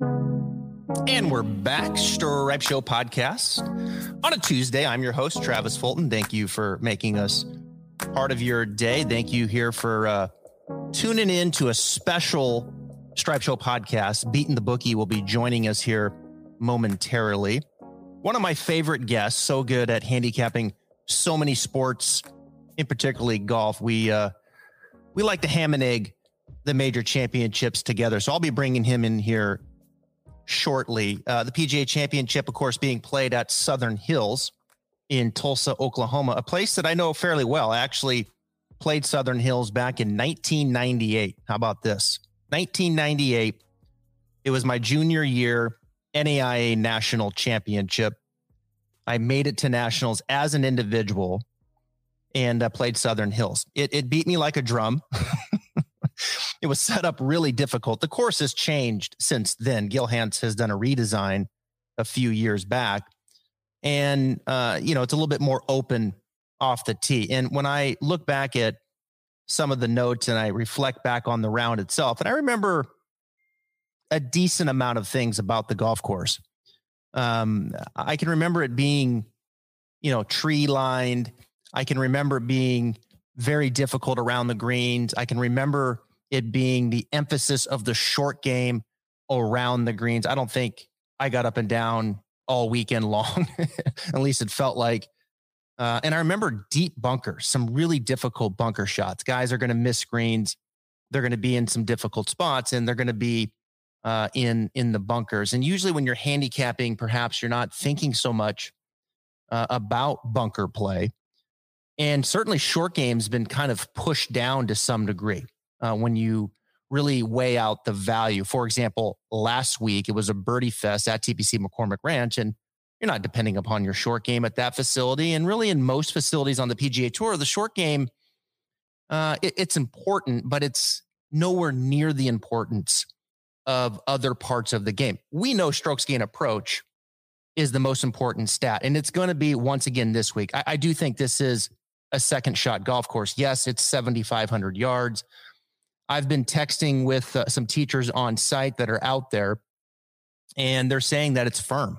And we're back, Stripe Show podcast on a Tuesday. I'm your host, Travis Fulton. Thank you for making us part of your day. Thank you here for uh, tuning in to a special Stripe Show podcast. Beating the Bookie will be joining us here momentarily. One of my favorite guests, so good at handicapping so many sports, in particularly golf. We uh, we like to ham and egg the major championships together. So I'll be bringing him in here shortly. Uh, the PGA Championship, of course, being played at Southern Hills in Tulsa, Oklahoma, a place that I know fairly well. I actually played Southern Hills back in 1998. How about this? 1998. It was my junior year NAIA National Championship. I made it to nationals as an individual and uh, played Southern Hills. It, it beat me like a drum. it was set up really difficult. The course has changed since then. Gil Hanse has done a redesign a few years back. And, uh, you know, it's a little bit more open off the tee. And when I look back at some of the notes and I reflect back on the round itself, and I remember a decent amount of things about the golf course. Um, I can remember it being, you know, tree lined. I can remember being very difficult around the greens. I can remember it being the emphasis of the short game around the greens. I don't think I got up and down all weekend long. At least it felt like. Uh, and I remember deep bunkers, some really difficult bunker shots. Guys are going to miss screens. They're going to be in some difficult spots, and they're going to be uh, in in the bunkers. And usually, when you're handicapping, perhaps you're not thinking so much uh, about bunker play. And certainly, short game's been kind of pushed down to some degree uh, when you really weigh out the value. For example, last week it was a birdie fest at TPC McCormick Ranch, and you're not depending upon your short game at that facility. And really, in most facilities on the PGA Tour, the short game uh, it, it's important, but it's nowhere near the importance of other parts of the game. We know strokes gain approach is the most important stat, and it's going to be once again this week. I, I do think this is a second shot golf course. Yes, it's 7,500 yards. I've been texting with uh, some teachers on site that are out there, and they're saying that it's firm.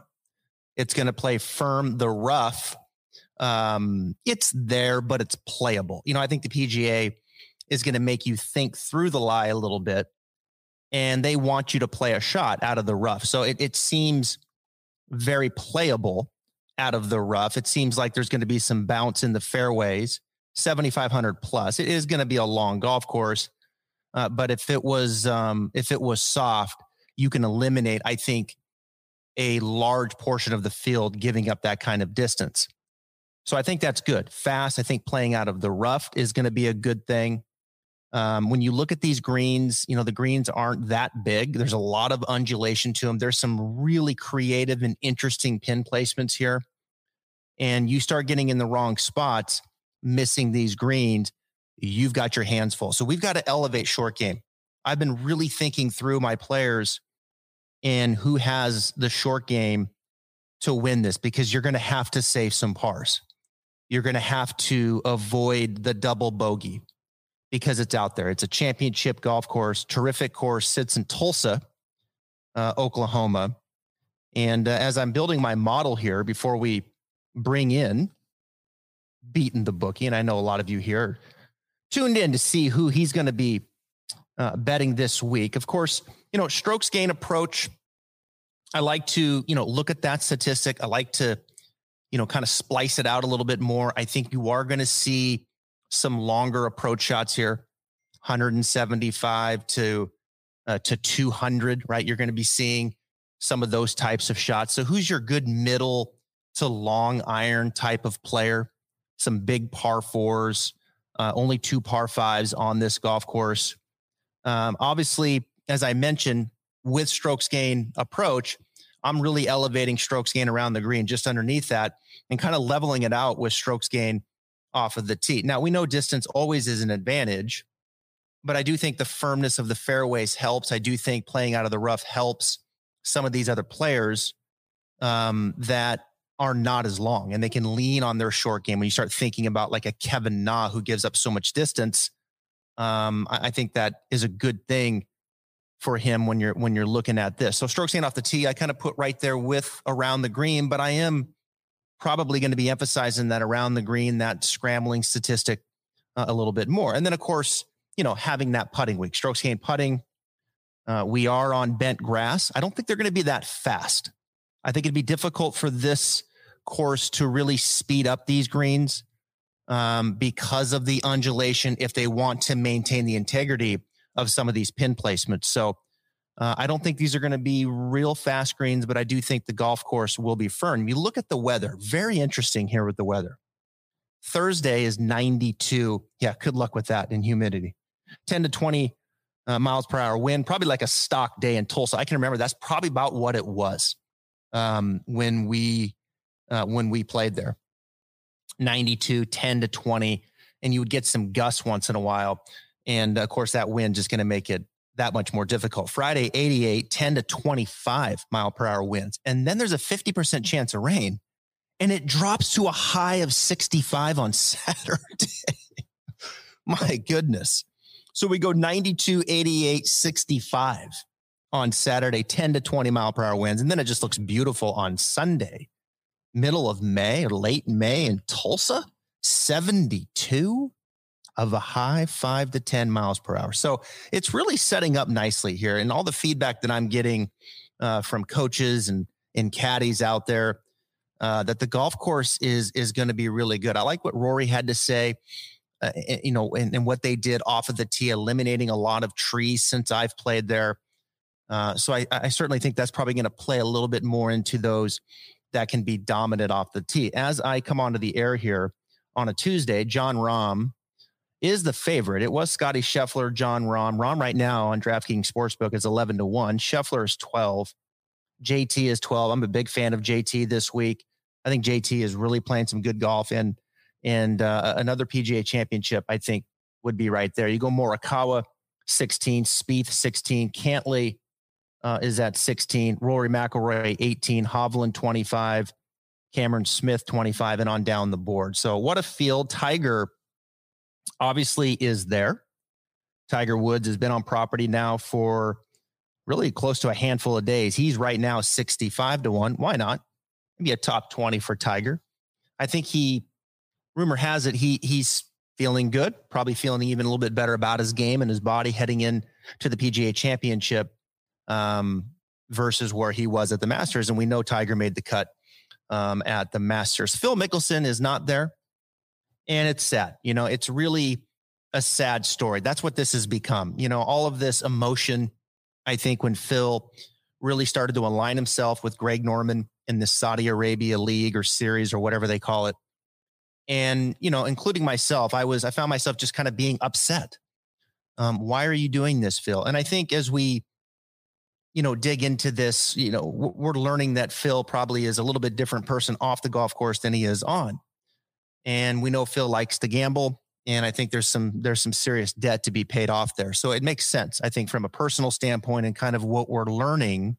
It's going to play firm. The rough, um, it's there, but it's playable. You know, I think the PGA is going to make you think through the lie a little bit, and they want you to play a shot out of the rough. So it, it seems very playable out of the rough. It seems like there's going to be some bounce in the fairways, 7,500 plus. It is going to be a long golf course. Uh, but if it was um, if it was soft, you can eliminate, I think, a large portion of the field giving up that kind of distance. So I think that's good. Fast, I think playing out of the rough is going to be a good thing. Um, when you look at these greens, you know, the greens aren't that big. There's a lot of undulation to them. There's some really creative and interesting pin placements here. And you start getting in the wrong spots, missing these greens, you've got your hands full. So we've got to elevate short game. I've been really thinking through my players and who has the short game to win this because you're going to have to save some pars. You're going to have to avoid the double bogey because it's out there. It's a championship golf course, terrific course, sits in Tulsa, uh, Oklahoma. And uh, as I'm building my model here, before we bring in beating the bookie, and I know a lot of you here tuned in to see who he's going to be uh, betting this week. Of course, you know, strokes gain approach. I like to, you know, look at that statistic. I like to, you know, kind of splice it out a little bit more. I think you are going to see some longer approach shots here, 175 to uh, to 200, right? You're going to be seeing some of those types of shots. So who's your good middle to long iron type of player? Some big par fours, uh, only two par fives on this golf course. Um, obviously, as I mentioned, with strokes gain approach, I'm really elevating strokes gain around the green, just underneath that, and kind of leveling it out with strokes gain off of the tee. Now, we know distance always is an advantage, but I do think the firmness of the fairways helps. I do think playing out of the rough helps some of these other players um, that are not as long and they can lean on their short game. When you start thinking about like a Kevin Na who gives up so much distance, um, I, I think that is a good thing for him when you're when you're looking at this. So strokes gained off the tee, I kind of put right there with around the green, but I am probably going to be emphasizing that around the green, that scrambling statistic uh, a little bit more. And then of course, you know, having that putting week, strokes gained putting. Uh, we are on bent grass. I don't think they're going to be that fast. I think it'd be difficult for this course to really speed up these greens um, because of the undulation if they want to maintain the integrity of some of these pin placements. So uh, I don't think these are going to be real fast greens, but I do think the golf course will be firm. You look at the weather, very interesting here with the weather. Thursday is 92. Yeah, good luck with that in humidity. 10 to 20 uh, miles per hour wind, probably like a stock day in Tulsa. I can remember that's probably about what it was um, when we uh, when we played there. 92, 10 to 20, and you would get some gusts once in a while. And of course, that wind is going to make it that much more difficult. Friday, 88, 10 to 25 mile per hour winds. And then there's a 50% chance of rain. And it drops to a high of 65 on Saturday. My goodness. So we go 92, 88, 65 on Saturday, 10 to 20 mile per hour winds. And then it just looks beautiful on Sunday middle of May or late May in Tulsa, 72 of a high five to 10 miles per hour. So it's really setting up nicely here. And all the feedback that I'm getting uh, from coaches and, and caddies out there, uh, that the golf course is is going to be really good. I like what Rory had to say, uh, you know, and, and, what they did off of the tee, eliminating a lot of trees since I've played there. Uh, so I, I certainly think that's probably going to play a little bit more into those that can be dominant off the tee. As I come onto the air here on a Tuesday, Jon Rahm is the favorite. It was Scotty Scheffler, Jon Rahm. Rahm right now on DraftKings Sportsbook is 11 to 1. Scheffler is 12. JT is 12. I'm a big fan of JT this week. I think JT is really playing some good golf and and uh, another PGA championship I think would be right there. You go Morikawa 16, Spieth 16, Cantlay uh, is at 16, Rory McIlroy 18, Hovland 25, Cameron Smith 25, and on down the board. So what a field. Tiger obviously is there. Tiger Woods has been on property now for really close to a handful of days. He's right now 65 to 1. Why not? Maybe a top 20 for Tiger. I think he rumor has it he he's feeling good, probably feeling even a little bit better about his game and his body heading in to the PGA Championship um, versus where he was at the Masters. And we know Tiger made the cut um, at the Masters. Phil Mickelson is not there. And it's sad. You know, it's really a sad story. That's what this has become. You know, all of this emotion, I think, when Phil really started to align himself with Greg Norman in the Saudi Arabia League or series or whatever they call it. And, you know, including myself, I was, I found myself just kind of being upset. Um, why are you doing this, Phil? And I think as we you know, dig into this, you know, we're learning that Phil probably is a little bit different person off the golf course than he is on. And we know Phil likes to gamble. And I think there's some there's some serious debt to be paid off there. So it makes sense, I think, from a personal standpoint and kind of what we're learning.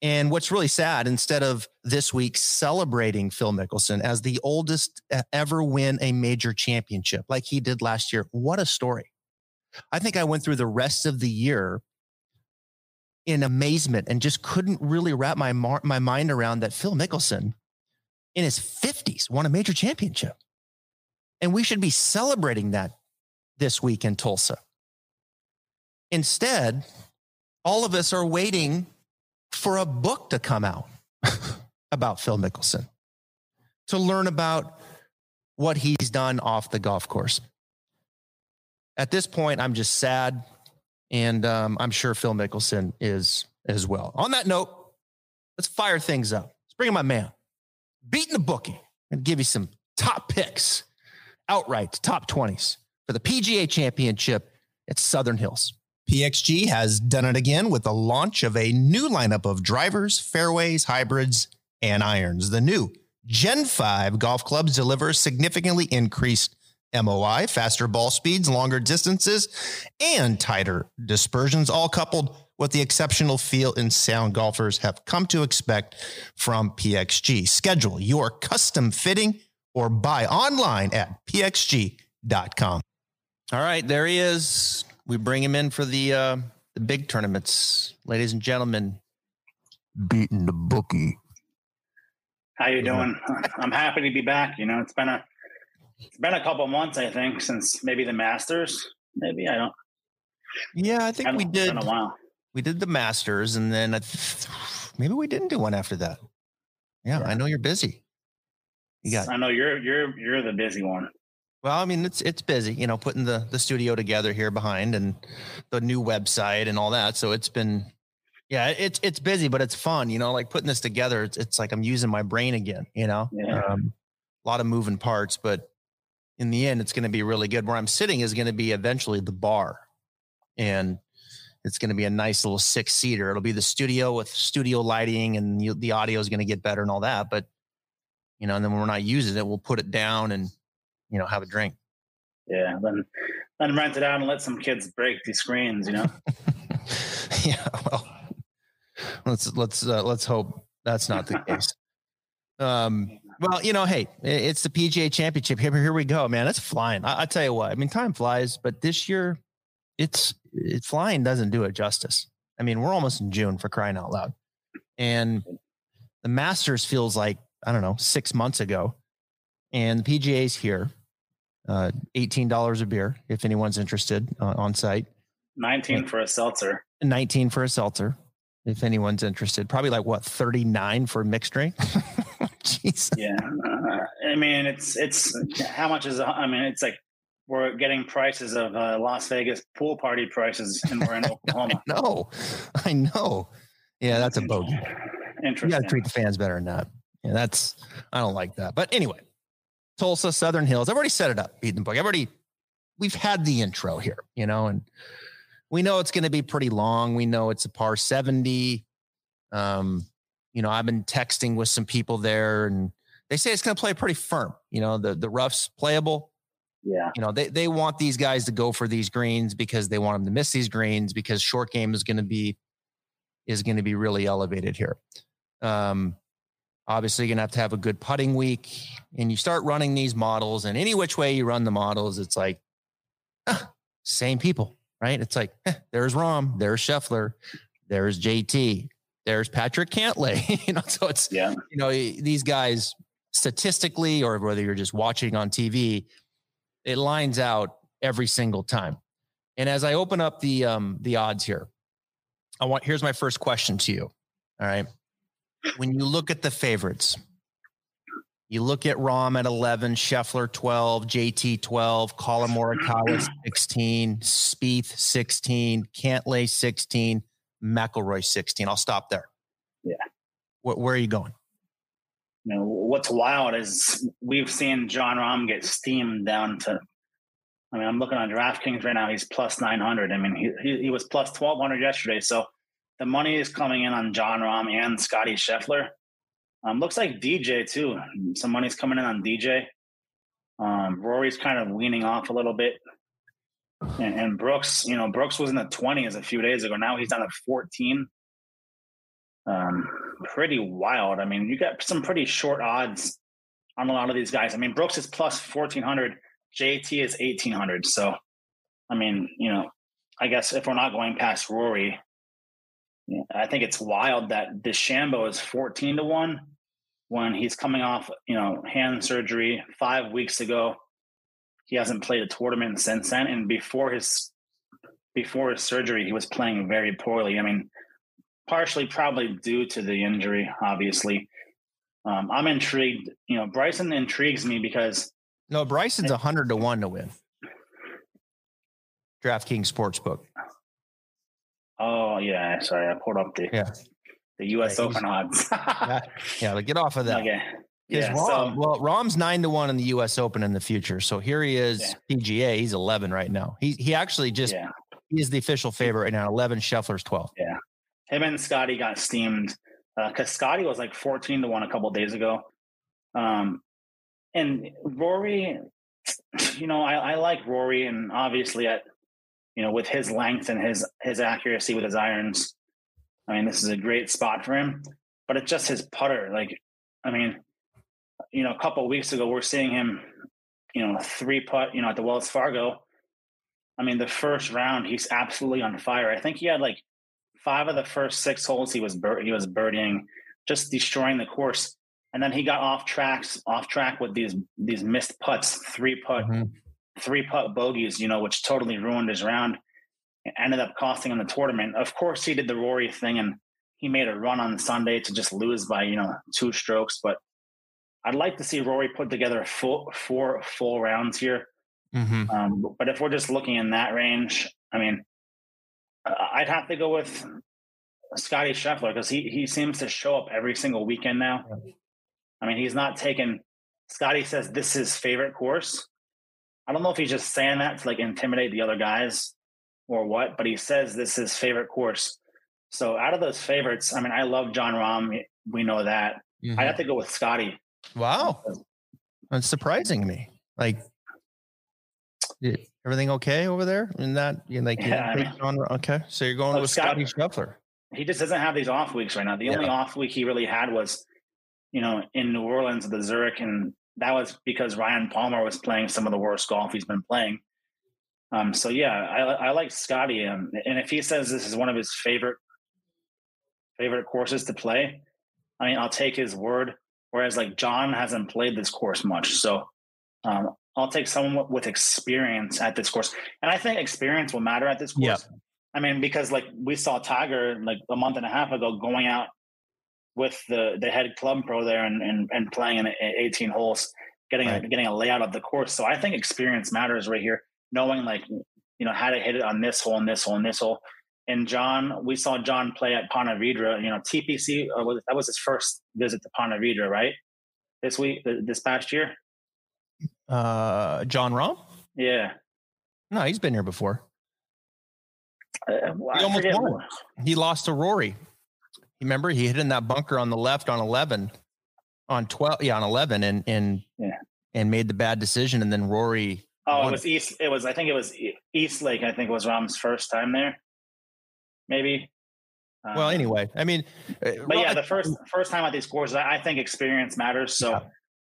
And what's really sad, instead of this week celebrating Phil Mickelson as the oldest ever win a major championship like he did last year, what a story. I think I went through the rest of the year in amazement and just couldn't really wrap my mar- my mind around that Phil Mickelson in his 50s won a major championship. And we should be celebrating that this week in Tulsa. Instead, all of us are waiting for a book to come out about Phil Mickelson to learn about what he's done off the golf course. At this point, I'm just sad and um, I'm sure Phil Mickelson is as well. On that note, let's fire things up. Let's bring in my man, beating the bookie, and give you some top picks, outright top 20s for the PGA Championship at Southern Hills. PXG has done it again with the launch of a new lineup of drivers, fairways, hybrids, and irons. The new Gen 5 golf clubs deliver significantly increased MOI, faster ball speeds, longer distances, and tighter dispersions, all coupled with the exceptional feel and sound golfers have come to expect from PXG. Schedule your custom fitting or buy online at pxg.com. All right, there he is. We bring him in for the uh, the big tournaments, ladies and gentlemen, beating the bookie. How you doing? I'm happy to be back. You know, it's been a it's been a couple months, I think, since maybe the Masters. Maybe I don't. Yeah, I think I we did. Been a while. We did the Masters, and then I th- maybe we didn't do one after that. Yeah, I know you're busy. You got I know you're you're you're the busy one. well. I mean, it's it's busy. You know, putting the the studio together here behind and the new website and all that. So it's been, yeah, it's it's busy, but it's fun. You know, like putting this together. It's it's like I'm using my brain again. You know, Yeah. um, a lot of moving parts, but in the end, it's going to be really good. Where I'm sitting is going to be eventually the bar, and it's going to be a nice little six seater. It'll be the studio with studio lighting, and you, the audio is going to get better and all that. But you know, and then when we're not using it, we'll put it down and you know have a drink. Yeah. Then then rent it out and let some kids break these screens. You know. yeah, well, let's let's uh, let's hope that's not the case. Um, well, you know, hey, it's the PGA Championship. Here, here we go, man. It's flying. I, I tell you what. I mean, time flies, but this year, it's it flying doesn't do it justice. I mean, we're almost in June for crying out loud, and the Masters feels like I don't know six months ago, and the PGA's here. Uh, eighteen dollars a beer if anyone's interested uh, on site. 19 for a seltzer. 19 for a seltzer if anyone's interested probably like what 39 for a mixed drink jeez Yeah. Uh, I mean, it's it's how much is I mean, it's like we're getting prices of uh, Las Vegas pool party prices, and we're in Oklahoma. no i know. Yeah that's a bogey. You got to treat the fans better than that. Yeah that's i don't like that. But anyway tulsa southern hills i've already set it up beating the book. I've already we've had the intro here you know and we know it's going to be pretty long. We know it's a par 70 um you know i've been texting with some people there and they say it's going to play pretty firm you know the the rough's playable. Yeah. you know they, they want these guys to go for these greens because they want them to miss these greens because short game is going to be is going to be really elevated here. Um obviously you're going to have to have a good putting week and you start running these models and any which way you run the models it's like ah, same people right? It's like eh, there's Rahm there's scheffler there's jt there's patrick cantlay you know so it's Yeah. you know these guys statistically or whether you're just watching on tv it lines out every single time and as i open up the um the odds here i want here's my first question to you all right when you look at the favorites you look at Rahm at 11 scheffler 12 jt 12 Collin Morikawa 16 Spieth 16 cantlay 16 McIlroy 16 i'll stop there Yeah. where, where are you going You know, what's wild is we've seen Jon Rahm get steamed down to. I mean, I'm looking on DraftKings right now. He's plus 900. I mean, he he, he was plus 1200 yesterday. So the money is coming in on Jon Rahm and Scotty Scheffler. Um, looks like DJ too. Some money's coming in on DJ. Um, Rory's kind of weaning off a little bit. And, and Brooks, you know, Brooks was in the 20s a few days ago. Now he's down to 14. Um, pretty wild. I mean, you got some pretty short odds on a lot of these guys. I mean, Brooks is plus 1400, JT is 1800. So, I mean, you know, I guess if we're not going past Rory, I think it's wild that DeChambeau is 14 to 1 when he's coming off, you know, hand surgery five weeks ago. He hasn't played a tournament since then. And before his before his surgery, he was playing very poorly. I mean, partially probably due to the injury, obviously. Um, I'm intrigued. You know, Bryson intrigues me because No, Bryson's a hundred to one to win. DraftKings Sportsbook. oh yeah, sorry, I pulled up the Yeah. the U.S. Yeah, Open odds. Yeah, yeah, but get off of that. okay, yeah, Rahm, so well, Rahm's nine to one in the U.S. Open in the future. So here he is, PGA. He's eleven right now. He he actually just yeah, he is the official favorite right now. Eleven, Scheffler's twelve. Yeah, him and Scotty got steamed because Scotty was like 14 to one a couple days ago. Um, and Rory, you know, I, I like Rory, and obviously at you know with his length and his his accuracy with his irons, I mean this is a great spot for him. But it's just his putter. Like, I mean, you know, a couple of weeks ago we're seeing him, you know, three putt, you know, at the Wells Fargo. I mean, the first round, he's absolutely on fire. I think he had like five of the first six holes he was bir- he was birdieing, just destroying the course. And then he got off tracks, off track with these these missed putts, three putt, mm-hmm. three putt bogeys, you know, which totally ruined his round. It ended up costing him the tournament. Of course, he did the Rory thing and he made a run on Sunday to just lose by you know two strokes. But I'd like to see Rory put together full four full rounds here. Mm-hmm. Um, but if we're just looking in that range, I mean, I'd have to go with Scotty Scheffler because he he seems to show up every single weekend now. I mean, he's not taking. Scotty says this is his favorite course. I don't know if he's just saying that to like intimidate the other guys or what, but he says this is his favorite course. So out of those favorites, I mean, I love Jon Rahm. We know that. Mm-hmm. I have to go with Scotty. Wow, that's surprising me. Like, everything okay over there? In that, you like, yeah, I mean, on, okay. So you're going oh, with Scotty Scheffler. He just doesn't have these off weeks right now. The yeah. only off week he really had was, you know, in New Orleans, the Zurich, and that was because Ryan Palmer was playing some of the worst golf he's been playing. Um, so yeah, I, I like Scotty, um, and if he says this is one of his favorite favorite courses to play, I mean, I'll take his word. Whereas like Jon hasn't played this course much, so um, I'll take someone with experience at this course, and I think experience will matter at this course. Yeah. I mean, because like we saw Tiger like a month and a half ago going out with the the head club pro there and and, and playing in 18 holes, getting right. a, getting a layout of the course. So I think experience matters right here. Knowing like you know how to hit it on this hole and this hole and this hole and Jon, we saw Jon play at Ponte Vedra. You know, TPC uh, was, that was his first visit to Ponte Vedra, right? This week, this past year. Uh, Jon Rahm. Yeah. No, he's been here before. Uh, well, he almost won. He lost to Rory. Remember, he hit in that bunker on the left on eleven, on twelve, yeah, on eleven, and and yeah. and made the bad decision, and then Rory. Oh, won. it was East. It was. I think it was East Lake. I think was Rahm's first time there maybe. Um, well, anyway, I mean, uh, but yeah, the first first time at these courses, I think experience matters. So yeah.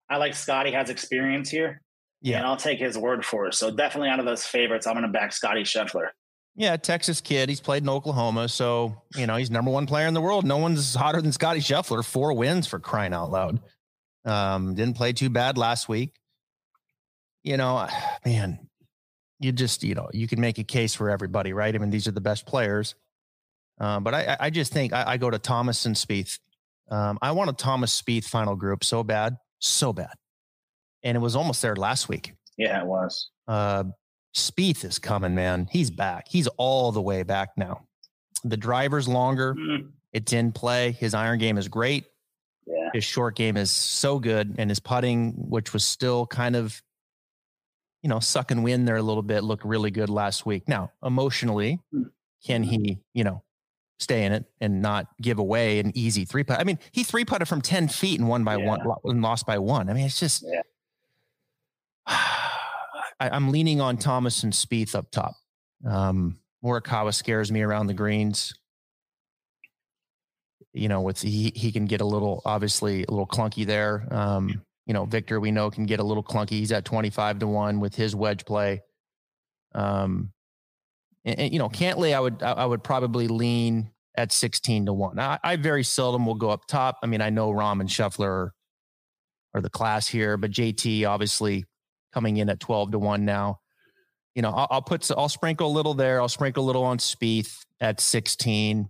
I like Scotty has experience here. Yeah, and I'll take his word for it. So definitely out of those favorites, I'm going to back Scotty Scheffler. Yeah, Texas kid. He's played in Oklahoma, so you know he's number one player in the world. No one's hotter than Scotty Scheffler. Four wins for crying out loud. Um, didn't play too bad last week. You know, man, you just you know you can make a case for everybody, right? I mean, these are the best players. Um, but I, I just think I, I, go to Thomas and Spieth. Um, I want a Thomas Spieth final group so bad, so bad, and it was almost there last week. Yeah, it was. Uh, Spieth is coming, man. He's back. He's all the way back now. The driver's longer. Mm. It's in play. His iron game is great. Yeah. His short game is so good, and his putting, which was still kind of, you know, sucking wind there a little bit, looked really good last week. Now, emotionally, mm. can he, you know, stay in it and not give away an easy three putt. I mean, he three putted from 10 feet and won by yeah. one and lost by one. I mean, it's just, yeah. I, am leaning on Thomas and Spieth up top. Um, Morikawa scares me around the greens. You know, with he, he can get a little, obviously a little clunky there. Um, you know, Viktor we know can get a little clunky. He's at 25 to one with his wedge play. Um, and, you know, Cantlay, I would I would probably lean at 16 to 1. I, I, very seldom will go up top. I mean, I know Rahm and Scheffler are, are the class here, but JT obviously coming in at 12 to 1 now. You know, I'll, I'll put I'll sprinkle a little there. I'll sprinkle a little on Spieth at 16.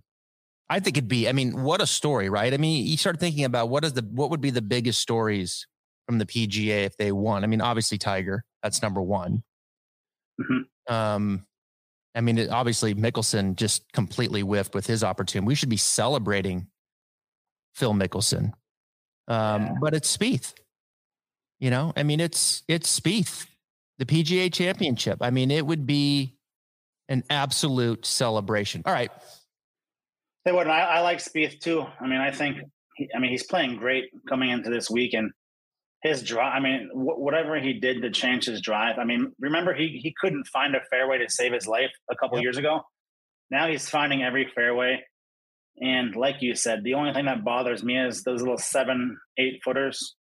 I think it'd be, I mean, what a story, right? I mean, you start thinking about what is the what would be the biggest stories from the PGA if they won. I mean, obviously Tiger, that's number one. Mm-hmm. Um, I mean, it, obviously Mickelson just completely whiffed with his opportunity. We should be celebrating Phil Mickelson, um, yeah. but it's Spieth. You know, I mean, it's it's Spieth, the PGA Championship. I mean, it would be an absolute celebration. All right. Hey, what I, I like Spieth too. I mean, I think. He, I mean, he's playing great coming into this week, and his drive. I mean, wh- whatever he did to change his drive. I mean, remember he he couldn't find a fairway to save his life a couple yep. years ago. Now he's finding every fairway. And like you said, the only thing that bothers me is those little seven, eight footers.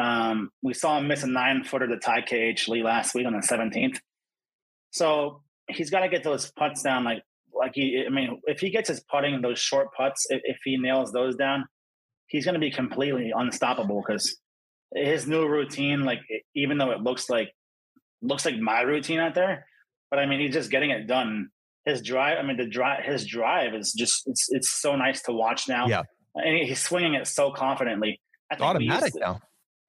Um, we saw him miss a nine footer to tie KH Lee last week on the 17th. So he's got to get those putts down. Like like he, I mean, if he gets his putting those short putts, if, if he nails those down, he's going to be completely unstoppable because his new routine, like even though it looks like looks like my routine out there, but I mean, he's just getting it done. His drive, I mean, the drive, his drive is just it's it's so nice to watch now. Yeah, and he's swinging it so confidently. I think automatic to, now.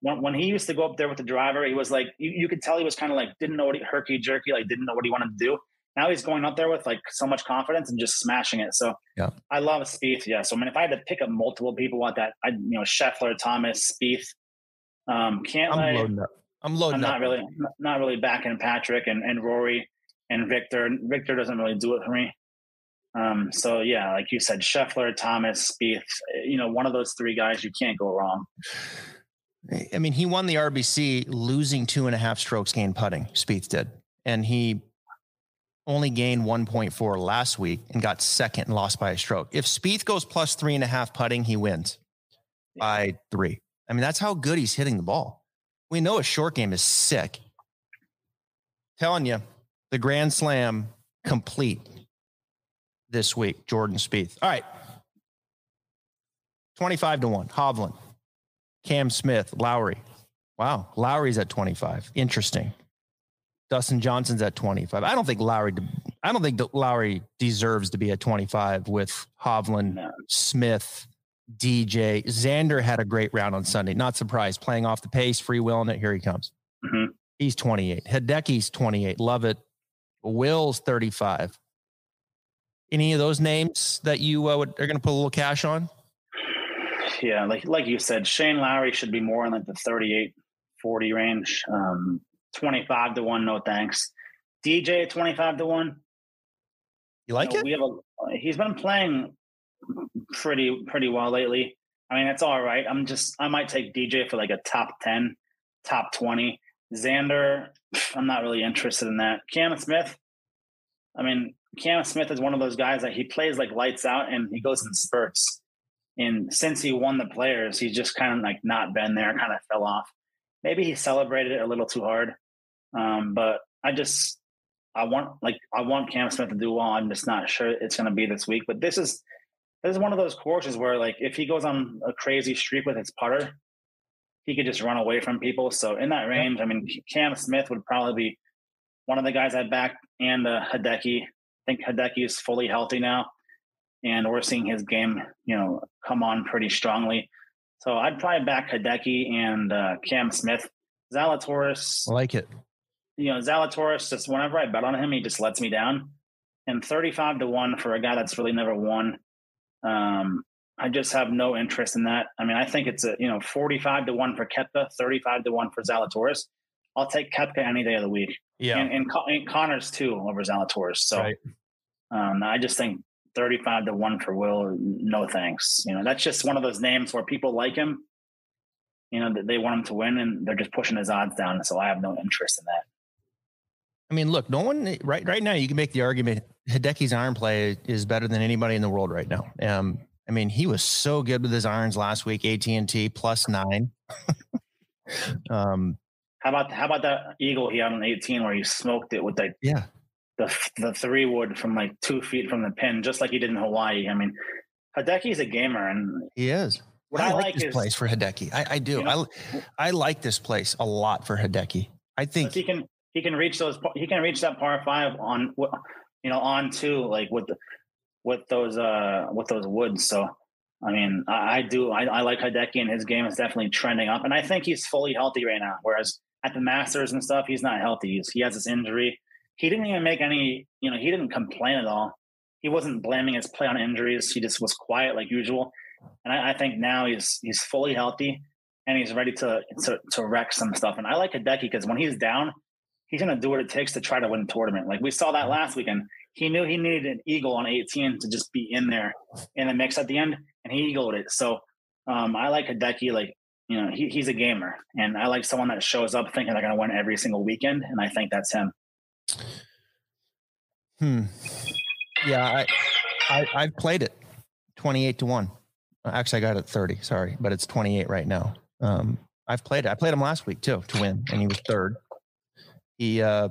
When, when he used to go up there with the driver, he was like you, you could tell he was kind of like didn't know what he herky jerky, like didn't know what he wanted to do. Now he's going up there with like so much confidence and just smashing it. So yeah, I love Spieth. Yeah. So I mean, if I had to pick up multiple people at that, I you know Scheffler, Thomas, Spieth. Um, can't I'm I, loading up. I'm loading I'm not up. really not really backing Patrick and, and Rory and Viktor. Viktor doesn't really do it for me. Um, so yeah, like you said, Scheffler, Thomas, Spieth, you know, one of those three guys, you can't go wrong. I mean, he won the RBC losing two and a half strokes gain putting. Spieth did, and he only gained 1.4 last week and got second and lost by a stroke. If Spieth goes plus three and a half putting, he wins by three. I mean, that's how good he's hitting the ball. We know his short game is sick. Telling you, the Grand Slam complete this week, Jordan Spieth. All right. 25 to 1, Hovland, Cam Smith, Lowry. Wow, Lowry's at 25. Interesting. Dustin Johnson's at 25. I don't think Lowry. I don't think Lowry deserves to be at 25 with Hovland, no. Smith, DJ. Xander had a great round on Sunday. Not surprised. Playing off the pace, free wheeling it. Here he comes. Mm-hmm. He's 28. Hideki's 28. Love it. Will's 35. Any of those names that you uh, would, are going to put a little cash on? Yeah, like like you said, Shane Lowry should be more in like the 38, 40 range. Um, 25 to 1, no thanks. DJ 25 to 1. You like you know, it? We have a, he's been playing pretty pretty well lately. I mean, it's all right. I'm just I might take DJ for like a top 10, top 20. Xander, I'm not really interested in that. Cam Smith, I mean, Cam Smith is one of those guys that he plays like lights out and he goes in spurts. And since he won the players, he's just kind of like not been there, kind of fell off. Maybe he celebrated it a little too hard. Um, but I just I want like I want Cam Smith to do well. I'm just not sure it's going to be this week. But this is this is one of those courses where like if he goes on a crazy streak with his putter, he could just run away from people. So in that range, I mean, Cam Smith would probably be one of the guys I back, and uh, Hideki. I think Hideki is fully healthy now, and we're seeing his game, you know, come on pretty strongly. So I'd probably back Hideki and uh, Cam Smith. Zalatoris, I like it you know, Zalatoris, just whenever I bet on him, he just lets me down. And 35 to 1 for a guy that's really never won. Um, I just have no interest in that. I mean, I think it's a, you know, 45 to 1 for Koepka, 35 to 1 for Zalatoris. I'll take Koepka any day of the week. Yeah. And, and, and Conners too over Zalatoris. So right. um, I just think 35 to 1 for Will, no thanks. You know, that's just one of those names where people like him. You know, they want him to win and they're just pushing his odds down. So I have no interest in that. I mean, look, no one right right now. You can make the argument Hideki's iron play is better than anybody in the world right now. Um, I mean, he was so good with his irons last week. AT and T plus nine. um, how about how about that eagle he had on 18 where he smoked it with that yeah the the three wood from like two feet from the pin, just like he did in Hawaii. I mean, Hideki's a gamer, and he is. What I, I like, like, this is, place for Hideki. I, I do. You know, I I like this place a lot for Hideki. I think he can he can reach those. He can reach that par five on, you know, on two like with the, with those uh with those woods. So I mean, I, I do. I, I, like Hideki, and his game is definitely trending up. And I think he's fully healthy right now. Whereas at the Masters and stuff, he's not healthy. He's, he has this injury. He didn't even make any. You know, he didn't complain at all. He wasn't blaming his play on injuries. He just was quiet like usual. And I, I think now he's he's fully healthy and he's ready to to, to wreck some stuff. And I like Hideki because when he's down, he's going to do what it takes to try to win the tournament. Like we saw that last weekend. He knew he needed an eagle on 18 to just be in there in the mix at the end, and he eagled it. So um, I like Hideki. Like you know, he, he's a gamer, and I like someone that shows up thinking they're going to win every single weekend, and I think that's him. Hmm. Yeah, I, I I've played it, 28 to one. Actually, I got it 30. Sorry, but it's 28 right now. Um, I've played it. I played him last week too to win, and he was third. He uh,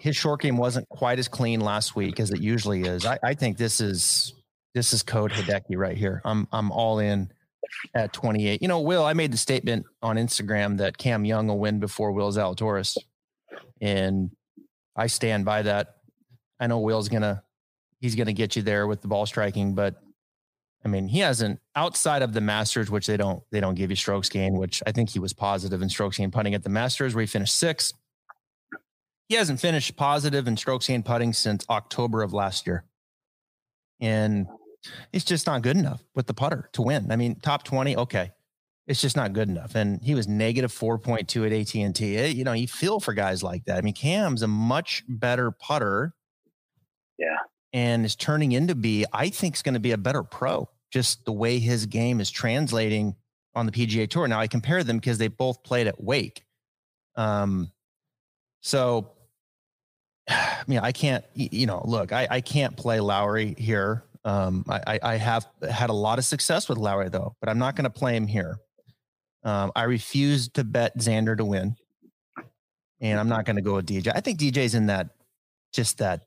his short game wasn't quite as clean last week as it usually is. I, I think this is this is code Hideki right here. I'm I'm all in at 28. You know, Will, I made the statement on Instagram that Cam Young will win before Will Zalatoris, and I stand by that. I know Will's gonna he's gonna get you there with the ball striking, but I mean, he hasn't outside of the Masters, which they don't they don't give you strokes gain, which I think he was positive in strokes gain putting at the Masters, where he finished sixth. He hasn't finished positive in strokes gain putting since October of last year, and it's just not good enough with the putter to win. I mean, top twenty, okay, it's just not good enough. And he was negative four point two at AT and T. Eh, you know, you feel for guys like that. I mean, Cam's a much better putter. Yeah and is turning into be, I think, is going to be a better pro. Just the way his game is translating on the PGA Tour. Now I compare them because they both played at Wake. Um, so, I mean, I can't, you know, look, I, I can't play Lowry here. Um, I, I have had a lot of success with Lowry though, but I'm not going to play him here. Um, I refuse to bet Xander to win, and I'm not going to go with DJ. I think DJ's in that, just that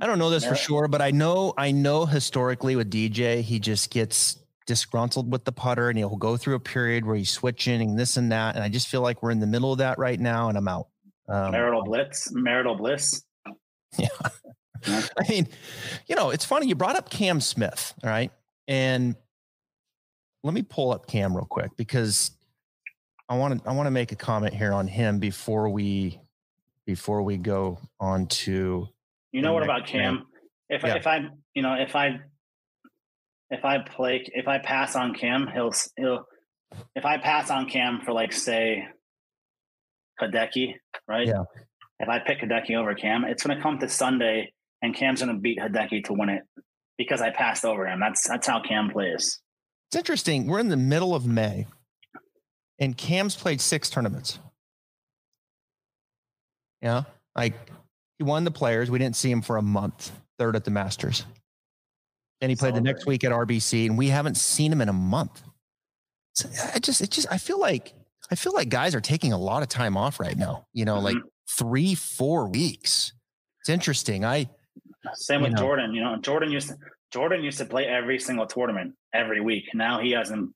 I don't know this for sure, but I know I know historically with DJ, he just gets disgruntled with the putter and he'll go through a period where he's switching and this and that. And I just feel like we're in the middle of that right now and I'm out. Um, marital blitz, marital bliss. Yeah. I mean, you know, it's funny. You brought up Cam Smith, all right? And let me pull up Cam real quick because I want to I want to make a comment here on him before we before we go on to you know what about Cam? If yeah. if I you know if I if I play if I pass on Cam, he'll he'll if I pass on Cam for like say Hideki, right? Yeah. If I pick Hideki over Cam, it's going to come to Sunday, and Cam's going to beat Hideki to win it because I passed over him. That's that's how Cam plays. It's interesting. We're in the middle of May, and Cam's played six tournaments. Yeah, like he won the players. We didn't see him for a month, third at the Masters. Then he played the next week at RBC, and we haven't seen him in a month. So I just, it just, I feel like, I feel like guys are taking a lot of time off right now. You know, mm-hmm. like three, four weeks. It's interesting. I same with know. Jordan. You know, Jordan used to, Jordan used to play every single tournament every week. Now he hasn't.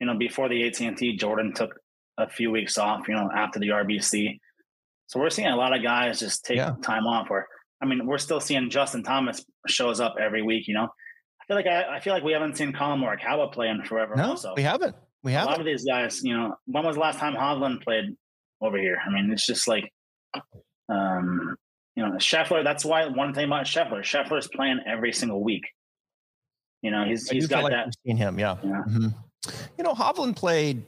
You know, before the AT and T, Jordan took a few weeks off. You know, after the RBC, so we're seeing a lot of guys just take yeah. time off. Or I mean, we're still seeing Justin Thomas shows up every week. You know, I feel like I, I feel like we haven't seen Collin Morikawa play in forever. No, also. we haven't. We haven't. A lot of these guys, you know, when was the last time Hovland played over here? I mean, it's just like, um, you know, Scheffler. That's why one thing about Scheffler, Scheffler's playing every single week. You know, he's he's got like that. Seen him, yeah. yeah. Mm-hmm. You know, Hovland played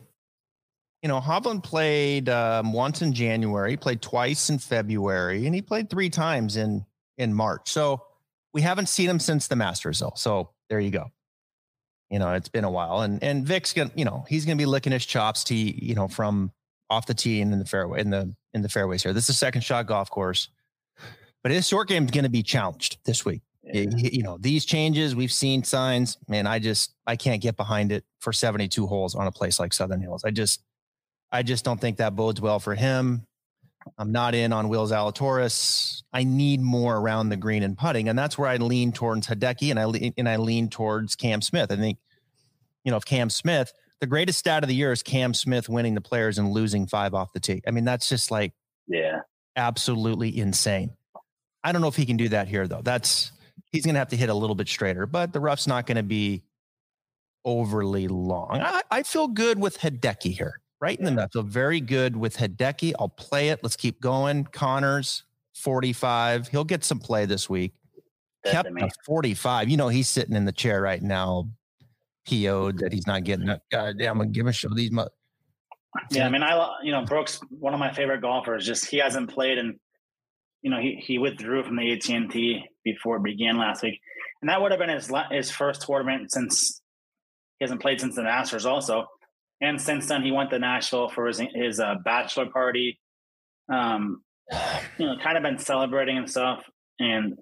you know, Hovland played um, once in January, played twice in February, and he played three times in in March. So we haven't seen him since the Masters, though. So there you go. You know, it's been a while, and and Vic's gonna, you know, he's gonna be licking his chops to, you know, from off the tee and in the fairway in the in the fairways here. This is a second shot golf course, but his short game is going to be challenged this week. Yeah. You know, these changes we've seen signs, man. I just I can't get behind it for 72 holes on a place like Southern Hills. I just I just don't think that bodes well for him. I'm not in on Will Zalatoris. I need more around the green and putting, and that's where I lean towards Hideki and I lean, and I lean towards Cam Smith. I think, you know, if Cam Smith, the greatest stat of the year is Cam Smith winning the players and losing five off the tee. I mean, that's just like, yeah, absolutely insane. I don't know if he can do that here though. That's he's going to have to hit a little bit straighter, but the rough's not going to be overly long. I, I feel good with Hideki here right in the middle. So very good with Hideki. I'll play it. Let's keep going. Conners, 45. He'll get some play this week. Kept 45. You know, he's sitting in the chair right now, PO'd that he's not getting it. God damn, I'm going to give a show these. Mo- yeah, I mean, I, you know, Brooks, one of my favorite golfers, just he hasn't played and, you know, he, he withdrew from the AT&T before it began last week. And that would have been his, his first tournament since he hasn't played since the Masters also and since then he went to Nashville for his his uh, bachelor party. Um, you know, kind of been celebrating and stuff. And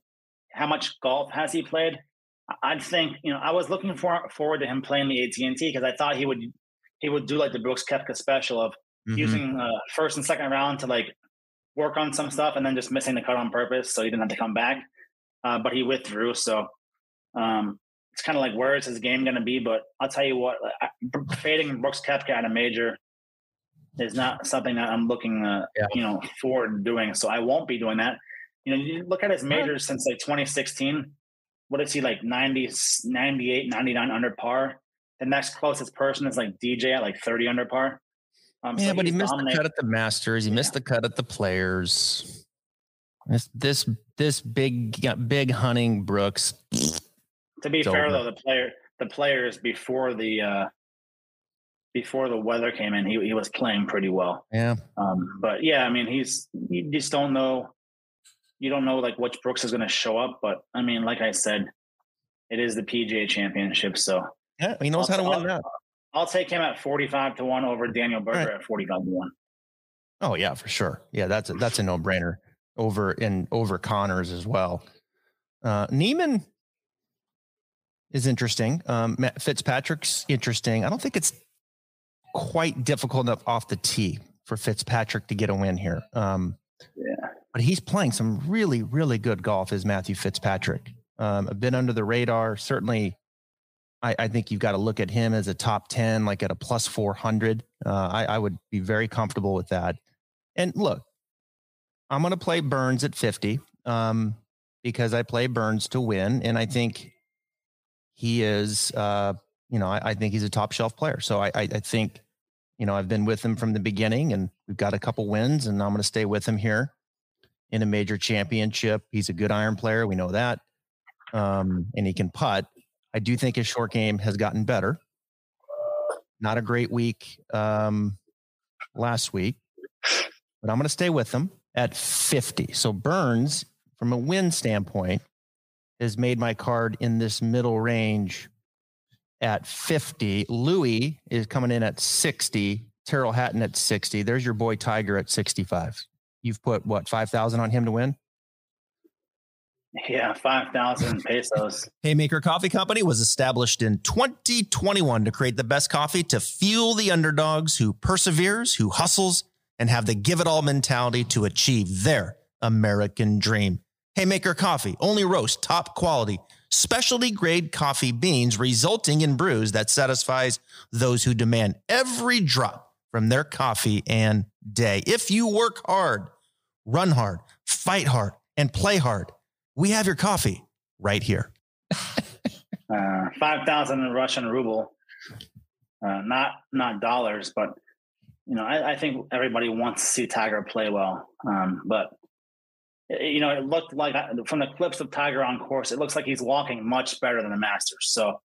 how much golf has he played? I'd think you know I was looking for, forward to him playing the AT and T because I thought he would he would do like the Brooks Koepka special of mm-hmm. using uh, first and second round to like work on some stuff and then just missing the cut on purpose, so he didn't have to come back. Uh, but he withdrew, so um, it's kind of like where is his game going to be? But I'll tell you what, fading Brooks Koepka at a major is not something that I'm looking, uh, yeah. you know, forward doing. So I won't be doing that. You know, you look at his majors since like 2016. What is he like 90, 98, 99 under par? The next closest person is like DJ at like 30 under par. Um, yeah, so but he missed the cut at the Masters. He yeah. missed the cut at the Players. This this this big big hunting Brooks. To be fair over. though, the player the players before the uh before the weather came in, he he was playing pretty well. Yeah. Um, but yeah, I mean, he's you just don't know. You don't know like which Brooks is going to show up, but I mean, like I said, it is the PGA Championship, so yeah, he knows I'll, how to win I'll, I'll take him at forty-five to one over Daniel Berger right. at forty-five to one. Oh yeah, for sure. Yeah, that's a, that's a no-brainer over in over Conners as well. Uh, Niemann is interesting. Um, Fitzpatrick's interesting. I don't think it's quite difficult enough off the tee for Fitzpatrick to get a win here. Um, yeah, but he's playing some really, really good golf. Is Matthew Fitzpatrick um, a bit under the radar? Certainly, I, I, think you've got to look at him as a top ten, like at a plus four hundred. Uh, I, I would be very comfortable with that. And look, I'm going to play Burns at fifty um, because I play Burns to win, and I think he is. Uh, you know, I, I, think he's a top shelf player. So I, I think you know, I've been with him from the beginning and we've got a couple wins and I'm going to stay with him here in a major championship. He's a good iron player. We know that. Um, and he can putt. I do think his short game has gotten better. Not a great week um, last week, but I'm going to stay with him at 50. So Burns, from a win standpoint, has made my card in this middle range at 50. Louis is coming in at 60. Tyrrell Hatton at 60. There's your boy Tiger at 65. You've put what, 5,000 on him to win? Yeah, 5,000 pesos. Haymaker Coffee Company was established in 2021 to create the best coffee to fuel the underdogs who perseveres, who hustles, and have the give it all mentality to achieve their American dream. Haymaker Coffee, only roast top quality specialty grade coffee beans, resulting in brews that satisfies those who demand every drop from their coffee and day. If you work hard, run hard, fight hard, and play hard, we have your coffee right here. uh, Five thousand Russian ruble, uh, not not dollars, but you know, I, I, think everybody wants to see Tiger play well. Um, but you know, it looked like uh, from the clips of Tiger on course, it looks like he's walking much better than the Masters. So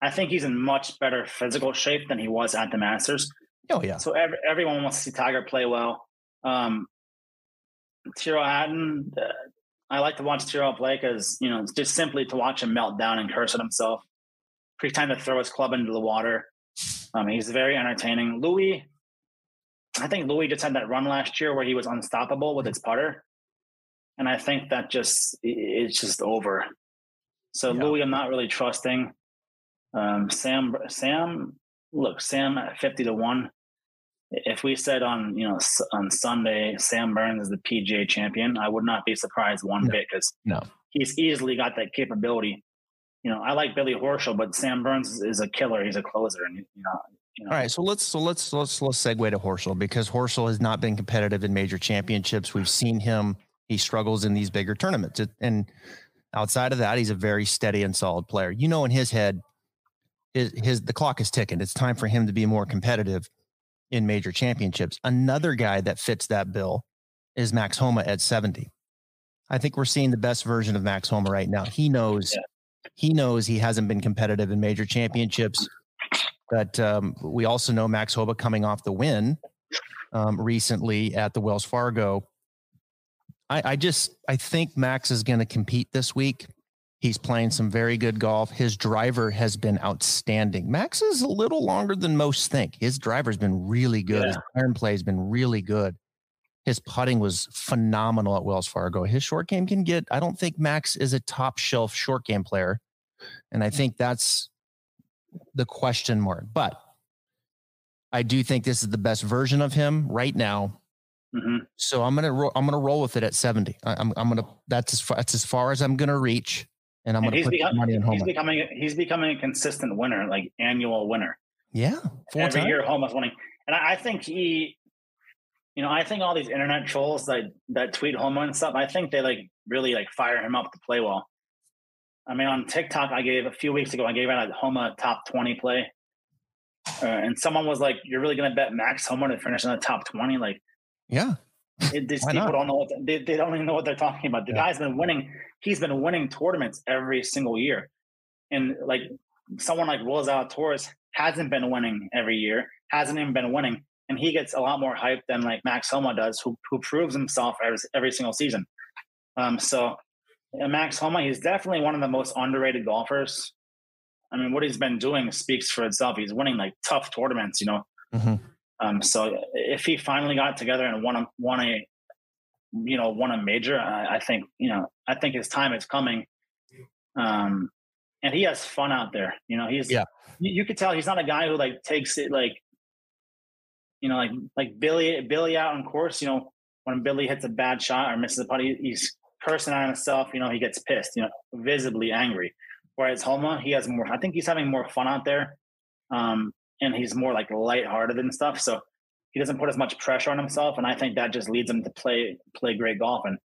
I think he's in much better physical shape than he was at the Masters. Oh yeah. So every, everyone wants to see Tiger play well. Um, Tyrrell Hatton, uh, I like to watch Tyrrell play because you know just simply to watch him melt down and curse at himself. Pretty time to throw his club into the water. Um, he's very entertaining. Louis, I think Louis just had that run last year where he was unstoppable with his putter and I think that just it's just over. So yeah. Louis, I'm not really trusting. Um, Sam, Sam, look, Sam at fifty to one. If we said on you know on Sunday Sam Burns is the PGA champion, I would not be surprised one no. bit because no, he's easily got that capability. You know, I like Billy Horschel, but Sam Burns is a killer. He's a closer, and you know, you know. All right, so let's so let's let's let's segue to Horschel because Horschel has not been competitive in major championships. We've seen him he struggles in these bigger tournaments. And outside of that, he's a very steady and solid player. You know, in his head, his, his the clock is ticking. It's time for him to be more competitive in major championships. Another guy that fits that bill is Max Homa at 70. I think we're seeing the best version of Max Homa right now. He knows yeah. he knows he hasn't been competitive in major championships, but um, we also know Max Homa coming off the win um, recently at the Wells Fargo I, I just I think Max is going to compete this week. He's playing some very good golf. His driver has been outstanding. Max is a little longer than most think. His driver's been really good. Yeah. His iron play has been really good. His putting was phenomenal at Wells Fargo. His short game can get, I don't think Max is a top shelf short game player. And I think that's the question mark. But I do think this is the best version of him right now Mm-hmm. So I'm gonna ro- I'm gonna roll with it at 70. I, am I'm, I'm gonna that's as far that's as far as I'm gonna reach, and I'm and gonna put become, money in Homa. He's becoming he's becoming a consistent winner, like annual winner. Yeah, every times. year Homa's winning, and I, I think he, you know, I think all these internet trolls that that tweet Homa and stuff, I think they like really like fire him up to play well. I mean, on TikTok, I gave a few weeks ago, I gave out a Homa top 20 play. Uh, and someone was like, You're really going to bet Max Homa to finish in the top 20? Like, yeah. It, these people not? don't know what they, they don't even know what they're talking about. The yeah. guy's been winning. He's been winning tournaments every single year, and like someone like Will Zalatoris hasn't been winning every year, hasn't even been winning, and he gets a lot more hype than like Max Homa does, who who proves himself every, every single season. Um, so Max Homa, he's definitely one of the most underrated golfers. I mean, what he's been doing speaks for itself. He's winning like tough tournaments, you know. Mm-hmm. Um, so if he finally got together and won a won a you know won a major, I, I think you know I think his time is coming. Um, and he has fun out there. You know, he's yeah. You, you could tell he's not a guy who like takes it like you know like like Billy Billy out on course. You know, when Billy hits a bad shot or misses a putt, he, he's cursing on himself, you know, he gets pissed, you know, visibly angry. Whereas Homa, he has more, I think he's having more fun out there. Um, and he's more like lighthearted and stuff. So he doesn't put as much pressure on himself. And I think that just leads him to play, play great golf. And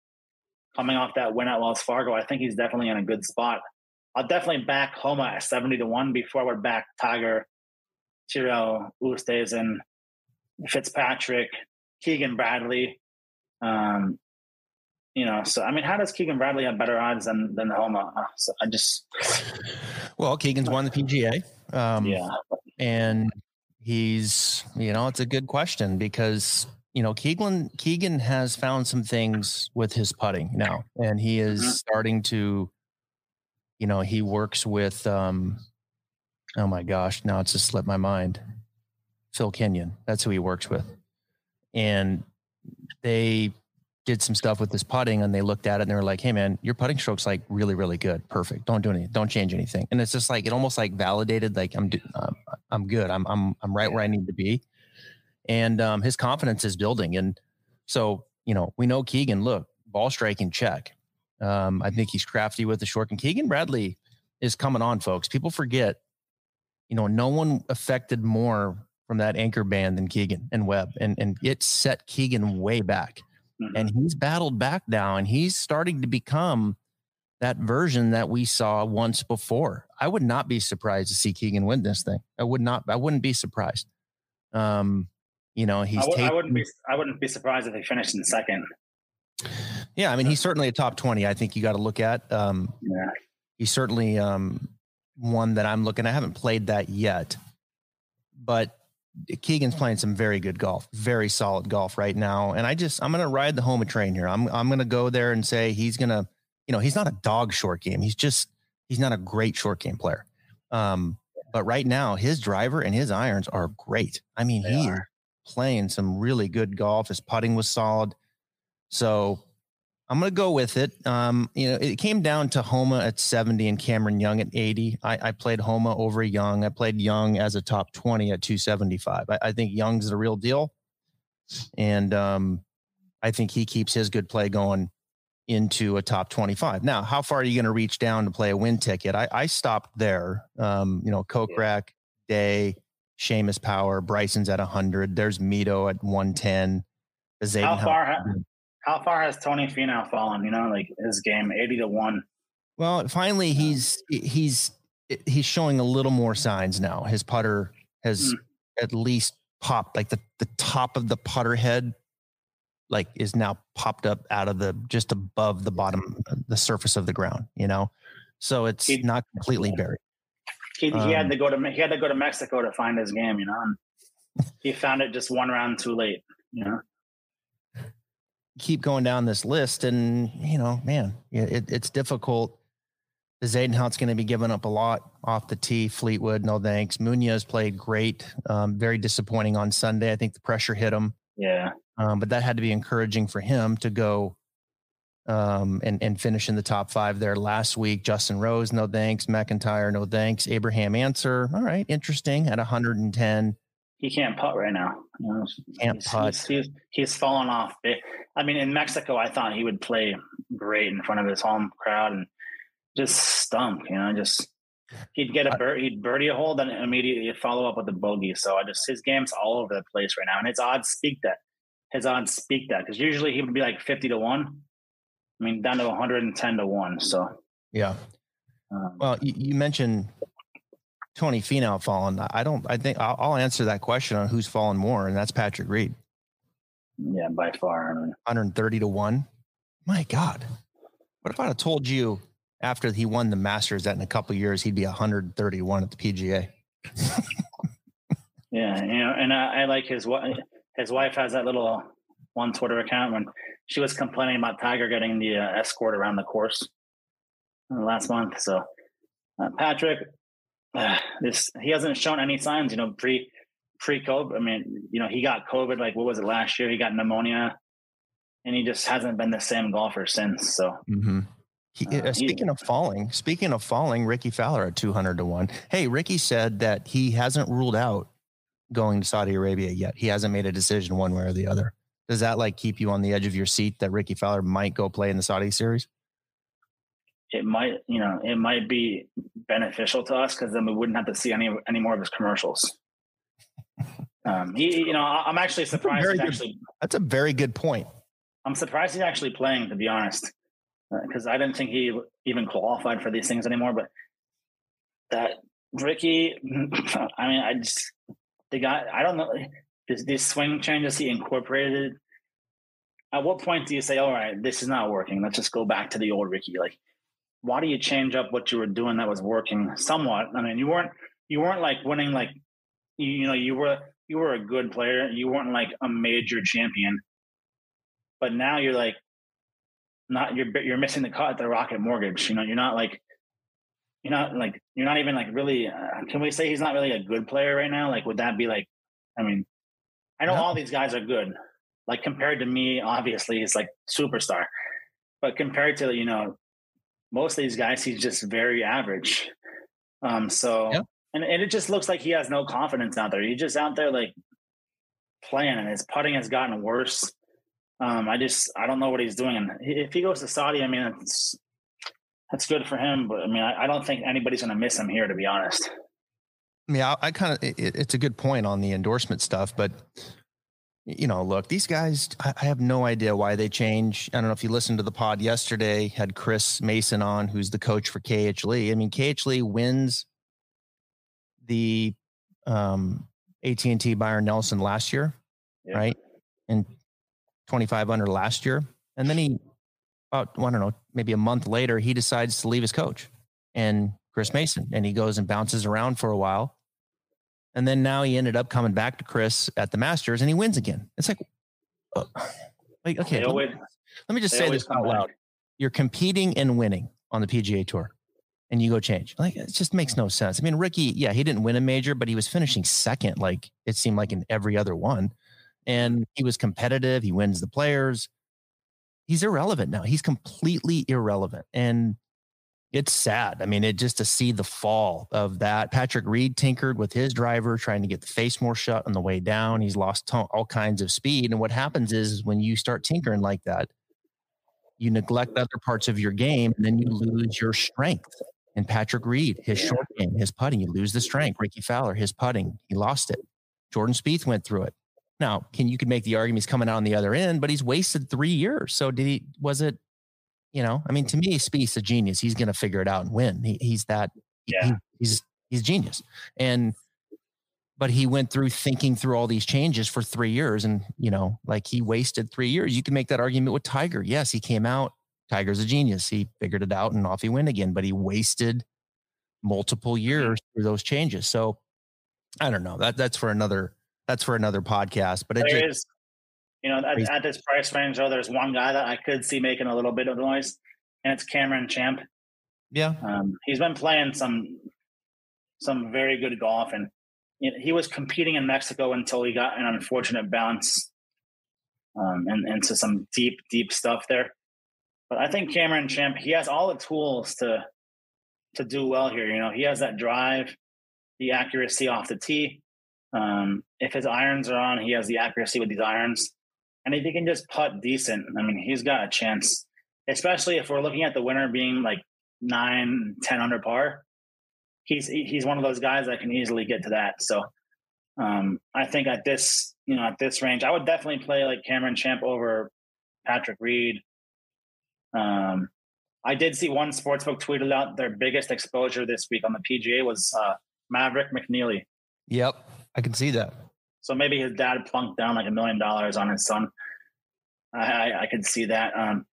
coming off that win at Wells Fargo, I think he's definitely in a good spot. I'll definitely back Homa at 70 to 1 before would back Tiger, Tyrrell, Oosthuizen, Fitzpatrick, Keegan Bradley. Um, you know, so I mean, how does Keegan Bradley have better odds than than Homa? Uh, so I just well, Keegan's won the PGA, um, yeah, and he's you know it's a good question because you know Keegan Keegan has found some things with his putting now, and he is mm-hmm. starting to, you know, he works with, um, oh my gosh, now it's just slipped my mind, Phil Kenyon. That's who he works with, and they did some stuff with this putting and they looked at it and they were like, Hey man, your putting stroke's like really, really good. Perfect. Don't do anything. Don't change anything. And it's just like, it almost like validated, like I'm, um, I'm good. I'm, I'm, I'm right where I need to be. And, um, his confidence is building. And so, you know, we know Keegan, look, ball striking check. Um, I think he's crafty with the short and Keegan Bradley is coming on folks. People forget, you know, no one affected more from that anchor band than Keegan and Webb and, and it set Keegan way back Mm-hmm. And he's battled back now and he's starting to become that version that we saw once before. I would not be surprised to see Keegan win this thing. I would not, I wouldn't be surprised. Um, you know, he's. I w- taken, I wouldn't be. I wouldn't be surprised if he finished in second. Yeah, I mean, he's certainly a top twenty. I think you got to look at. Um, yeah, he's certainly um, one that I'm looking. I haven't played that yet, but Keegan's playing some very good golf, very solid golf right now. And I just I'm gonna ride the Homa train here. I'm I'm gonna go there and say he's gonna, you know, he's not a dog short game. He's just he's not a great short game player. Um, but right now his driver and his irons are great. I mean, they he are. playing some really good golf. His putting was solid. So I'm going to go with it. Um, you know, it came down to Homa at 70 and Cameron Young at 80. I, I, played Homa over Young. I played Young as a top 20 at 275. I, I think Young's the real deal. And um, I think he keeps his good play going into a top 25. Now, how far are you going to reach down to play a win ticket? I, I stopped there. Um, you know, Kokrak, Day, Seamus Power, Bryson's at 100. There's Mito at 110. How far? How far has Tony Finau fallen? You know, like his game, eighty to one. Well, finally, he's he's he's showing a little more signs now. His putter has mm. at least popped, like the the top of the putter head, like is now popped up out of the just above the bottom, the surface of the ground. You know, so it's he, not completely buried. He, he um, had to go to he had to go to Mexico to find his game. You know, and he found it just one round too late. You know keep going down this list, and you know, man, it, it's difficult. Bezuidenhout's going to be giving up a lot off the tee. Fleetwood, no thanks. Munoz played great. Um, very disappointing on Sunday. I think the pressure hit him. Yeah. Um, but that had to be encouraging for him to go um, and and finish in the top five there last week. Justin Rose, no thanks. MacIntyre, no thanks. Abraham Ancer, all right, interesting at 110. He can't putt right now. You know, can't he's, putt. He's, he's, he's fallen off. I mean, in Mexico, I thought he would play great in front of his home crowd and just stunk. You know, just he'd get a bird, he'd birdie a hole, then immediately follow up with a bogey. So I just his game's all over the place right now, and his odds speak that. His odds speak that because usually he would be like fifty to one. I mean, down to one hundred and ten to one. So yeah. Um, well, you, you mentioned Tony Finau fallen. I don't. I think I'll, I'll, answer that question on who's fallen more, and that's Patrick Reed. Yeah, by far. I mean, 130 to one. My God, what if I had told you after he won the Masters that in a couple years he'd be 131 at the PGA? yeah, you know, and I, I like his wife. His wife has that little one Twitter account when she was complaining about Tiger getting the uh, escort around the course uh, last month. So, uh, Patrick, uh, this he hasn't shown any signs. You know, pre pre COVID. I mean, you know, he got COVID. Like what was it last year? He got pneumonia, and he just hasn't been the same golfer since. So. Mm-hmm. He, uh, uh speaking of falling, speaking of falling, Rickie Fowler at 200 to 1. Hey, Rickie said that he hasn't ruled out going to Saudi Arabia yet. He hasn't made a decision one way or the other. Does that like keep you on the edge of your seat that Rickie Fowler might go play in the Saudi series? It might you know it might be beneficial to us because then we wouldn't have to see any any more of his commercials. Um, he, you know, I'm actually surprised. That's a, good, actually, that's a very good point. I'm surprised he's actually playing, to be honest, because uh, I didn't think he even qualified for these things anymore. But that Rickie, I mean, I just the guy. I don't know these swing changes he incorporated. At what point do you say, "All right, this is not working. Let's just go back to the old Rickie"? Like why do you change up what you were doing that was working somewhat? I mean, you weren't you weren't like winning like you, you know you were you were a good player. You weren't like a major champion, but now you're like not you're you're missing the cut at the Rocket Mortgage. You know, you're not like you're not like you're not even like really. Uh, can we say he's not really a good player right now? Like, would that be like? I mean, I know all these guys are good. Like compared to me, obviously he's like superstar, but compared to you know most of these guys, he's just very average. Um, so and, and it just looks like he has no confidence out there. He's just out there like playing, and his putting has gotten worse. Um, I just I don't know what he's doing. And if he goes to Saudi, I mean, it's that's good for him. But I mean, I, I don't think anybody's going to miss him here, to be honest. Yeah, I, I kind of it, it's a good point on the endorsement stuff, but you know, look, these guys, I, have no idea why they change. I don't know if you listened to the pod yesterday, had Chris Mason on, who's the coach for KH Lee. I mean, KH Lee wins the um, AT&T Byron Nelson last year, yeah. right? And 25 under last year. And then he, about, I don't know, maybe a month later, he decides to leave his coach and Chris Mason. And he goes and bounces around for a while. And then now he ended up coming back to Chris at the Masters and he wins again. It's like, uh, like okay, let me, let me, just say this out loud. You're competing and winning on the PGA Tour and you go change. Like it just makes no sense. I mean, Rickie, yeah, he didn't win a major, but he was finishing second, like it seemed like in every other one. And he was competitive. He wins the players. He's irrelevant now. He's completely irrelevant. And it's sad. I mean, it just to see the fall of that. Patrick Reed tinkered with his driver, trying to get the face more shut on the way down. He's lost t- all kinds of speed. And what happens is, when you start tinkering like that, you neglect other parts of your game, and then you lose your strength. And Patrick Reed, his short game, his putting, you lose the strength. Rickie Fowler, his putting, he lost it. Jordan Spieth went through it. Now, can you could make the argument he's coming out on the other end, but he's wasted three years. So did he? Was it you know, I mean, to me, Spieth's a genius. He's going to figure it out and win. He, he's that. Yeah. He, he's he's genius. And but he went through thinking through all these changes for three years, and you know, like he wasted three years. You can make that argument with Tiger. Yes, he came out. Tiger's a genius. He figured it out, and off he went again. But he wasted multiple mm-hmm. years through those changes. So I don't know. That that's for another. That's for another podcast. But it just, is you know, at, at, this price range, though, there's one guy that I could see making a little bit of noise, and it's Cameron Champ. Yeah, um, he's been playing some some very good golf, and you know, he was competing in Mexico until he got an unfortunate bounce um, and into some deep, deep stuff there. But I think Cameron Champ, he has all the tools to to do well here. You know, he has that drive, the accuracy off the tee. Um, if his irons are on, he has the accuracy with these irons. And if he can just putt decent, I mean, he's got a chance, especially if we're looking at the winner being like nine, 10 under par. He's, he's one of those guys that can easily get to that. So um, I think at this, you know, at this range, I would definitely play like Cameron Champ over Patrick Reed. Um, I did see one sportsbook tweeted out their biggest exposure this week on the PGA was uh, Maverick McNealy. Yep, I can see that. So maybe his dad plunked down like a million dollars on his son. I, I, I could see that. Um,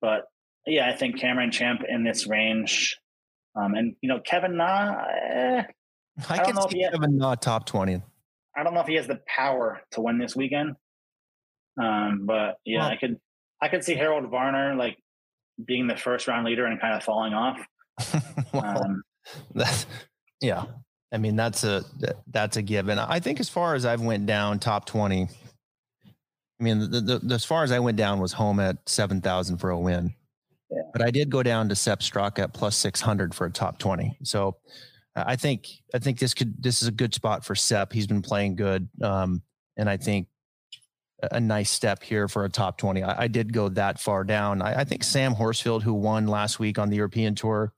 but yeah, I think Cameron Champ in this range. Um, and you know, Kevin Na, eh, I, I can see Kevin Na top twenty. I don't know if he has the power to win this weekend. Um, but yeah, well, I could I could see Harold Varner like being the first round leader and kind of falling off. well, um, that's yeah. I mean, that's a that's a given. I think as far as I've went down top twenty, I mean, the, the, the as far as I went down was home at seven thousand for a win, yeah. but I did go down to Sepp Straka at plus six hundred for a top twenty. So I think I think this could this is a good spot for Sepp. He's been playing good, um, and I think a nice step here for a top twenty. I, I did go that far down. I, I think Sam Horsfield, who won last week on the European Tour,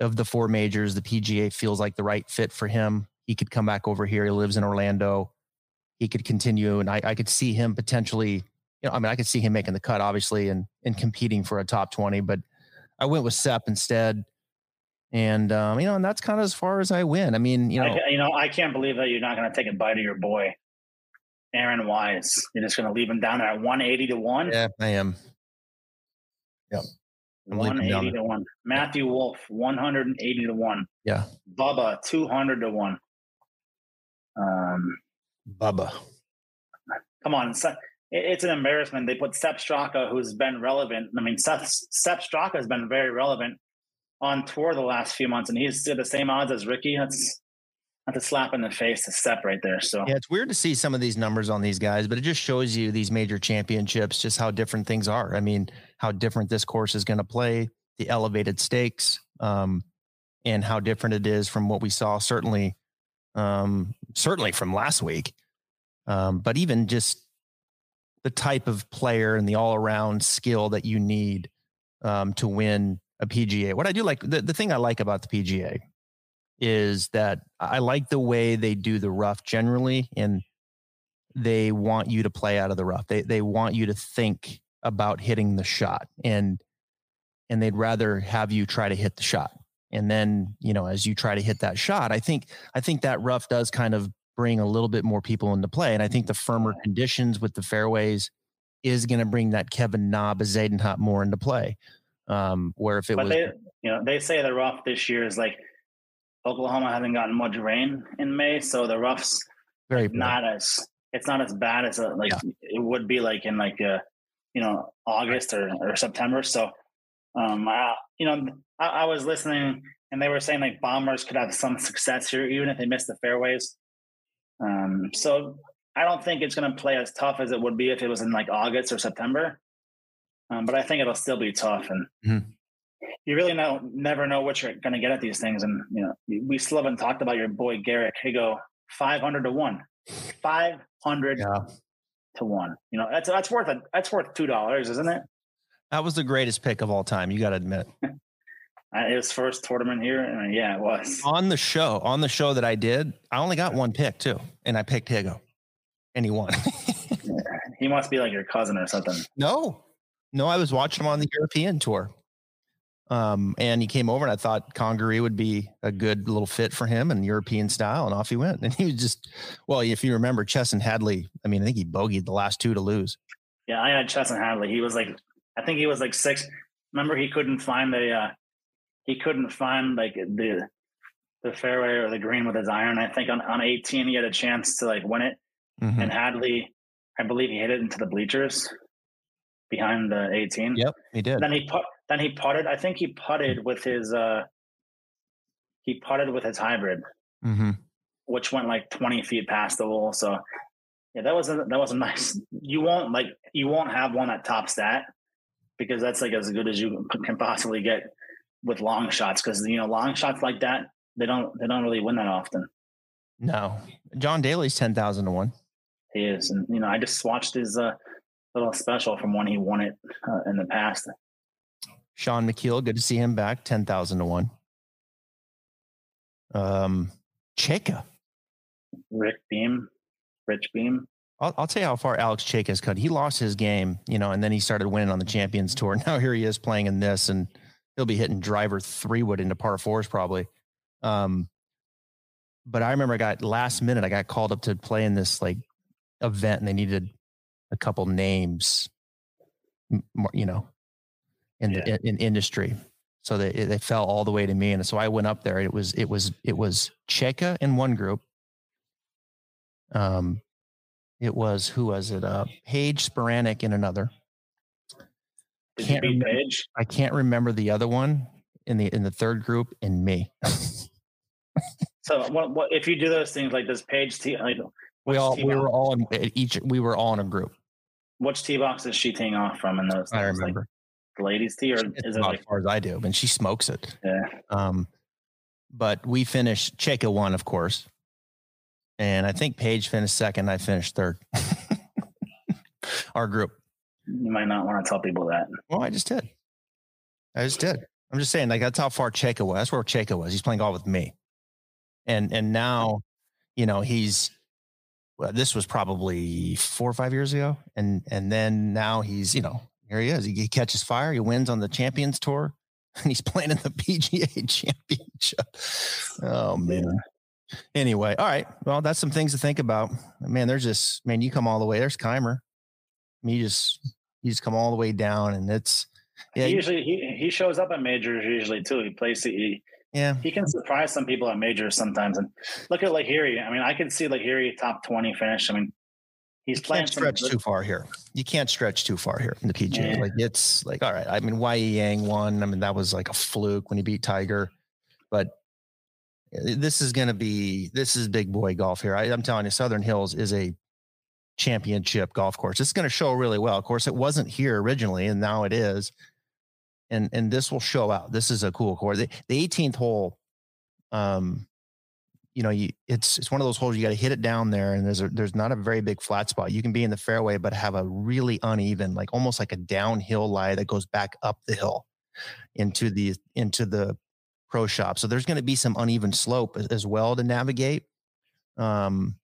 of the four majors, the PGA feels like the right fit for him. He could come back over here. He lives in Orlando. He could continue, and I, I could see him potentially. You know, I mean, I could see him making the cut, obviously, and and competing for a top twenty. But I went with Sepp instead, and um, you know, and that's kind of as far as I win. I mean, you know, I, you know, I can't believe that you're not going to take a bite of your boy, Aaron Wise. You're just going to leave him down there at 180 to one. Yeah, I am. Yep. 180 to 1. Matthew Wolff, 180 to 1. Yeah. Bubba, 200 to 1. Um, Bubba. Come on. It's an embarrassment. They put Sepp Straka, who's been relevant. I mean, Sepp, Sepp Straka has been very relevant on tour the last few months, and he's the same odds as Rickie. That's that's a slap in the face to step right there. So yeah, it's weird to see some of these numbers on these guys, but it just shows you these major championships, just how different things are. I mean, how different this course is going to play, the elevated stakes, um, and how different it is from what we saw certainly, um, certainly from last week. Um, but even just the type of player and the all around skill that you need um, to win a PGA. What I do like, the, the thing I like about the PGA is that I like the way they do the rough generally, and they want you to play out of the rough. They they want you to think about hitting the shot, and and they'd rather have you try to hit the shot. And then you know, as you try to hit that shot, I think I think that rough does kind of bring a little bit more people into play. And I think the firmer conditions with the fairways is going to bring that Kevin Na Bezuidenhout more into play. Um, where if it but was, they, you know, they say the rough this year is like Oklahoma hasn't gotten much rain in May, so the roughs very not as it's not as bad as a, like yeah. it would be like in like a you know August or, or September. So um, I, you know, I, I, was listening and they were saying like bombers could have some success here even if they miss the fairways. Um, so I don't think it's going to play as tough as it would be if it was in like August or September. Um, but I think it'll still be tough and. Mm-hmm you really know never know what you're going to get at these things. And you know, we still haven't talked about your boy Garrick Higgo, five hundred to one, five hundred yeah. to one. You know, that's that's worth a that's worth two dollars, isn't it? That was the greatest pick of all time. You got to admit. Uh, his first tournament here, and yeah, it was on the show. On the show that I did, I only got one pick too, and I picked Higgo, and he won. he must be like your cousin or something. No, no, I was watching him on the European tour. Um, and he came over, and I thought Congaree would be a good little fit for him and European style, and off he went. And he was just, well, if you remember Chesson Hadley, I mean, I think he bogeyed the last two to lose. Yeah, I had Chesson Hadley. He was like, I think he was like six. Remember, he couldn't find the, uh, he couldn't find like the, the fairway or the green with his iron. I think on, on 18 he had a chance to like win it, mm-hmm. and Hadley, I believe he hit it into the bleachers behind the 18. Yep, he did. Then he put then he putted. I think he putted with his. uh He putted with his hybrid, mm-hmm. which went like twenty feet past the hole. So yeah, that was a, that was a nice. You won't like you won't have one that tops that because that's like as good as you can possibly get with long shots. Because you know long shots like that they don't they don't really win that often. No, John Daly's ten thousand to one. He is, and you know, I just watched his uh, little special from when he won it uh, in the past. Shaun Micheel, good to see him back, ten thousand to one. Um, Cejka, Rick Beem, Rich Beem. I'll, I'll tell you how far Alex Cejka has cut. He lost his game, you know, and then he started winning on the Champions Tour. Now here he is playing in this, and he'll be hitting driver three wood into par fours probably. Um, but I remember I got last minute, I got called up to play in this like event, and they needed a couple names, you know, in yeah. the in, in industry. So they they fell all the way to me, and so I went up there. It was it was it was Cejka in one group. Um, it was who was it? Uh, Paige Spiranac in another. Did can't remember, Paige? I can't remember the other one in the in the third group, and me. so what, what if you do those things like this Paige? T, like, we all we were all in each we were all in a group. Which tee box is she teeing off from in those? I remember. Like the ladies tee, or is it like, as far as I do? And she smokes it. Yeah. Um, but we finished Cejka one, of course, and I think Paige finished second. I finished third. Our group. You might not want to tell people that. Well, I just did. I just did. I'm just saying, like that's how far Cejka was. That's where Cejka was. He's playing golf with me, and and now, you know, he's. Well, this was probably four or five years ago, and and then now he's you know here he is. He, he catches fire. He wins on the Champions Tour, and he's playing in the PGA Championship. Oh man. Anyway, all right. Well, that's some things to think about. Man, there's just man, you come all the way. There's Kaymer. I mean, you just you just come all the way down, and it's yeah. He usually he he shows up at majors usually too. He plays he yeah. He can surprise some people at majors sometimes. And look at Lahiri. I mean, I can see Lahiri top twenty finish. I mean, he's you playing. Can't stretch too far here. You can't stretch too far here in the PGA. Yeah. Like it's like all right. I mean, Y Yang won. I mean, that was like a fluke when he beat Tiger, but eh, this is going to be this is big boy golf here. I, I'm telling you, Southern Hills is a championship golf course. It's going to show really well. Of course, it wasn't here originally, and now it is. And and this will show out. This is a cool course. The, the 18th hole, um, you know, you it's it's one of those holes you got to hit it down there, and there's a, there's not a very big flat spot. You can be in the fairway, but have a really uneven, like almost like a downhill lie that goes back up the hill into the into the pro shop. So there's going to be some uneven slope as well to navigate. Um,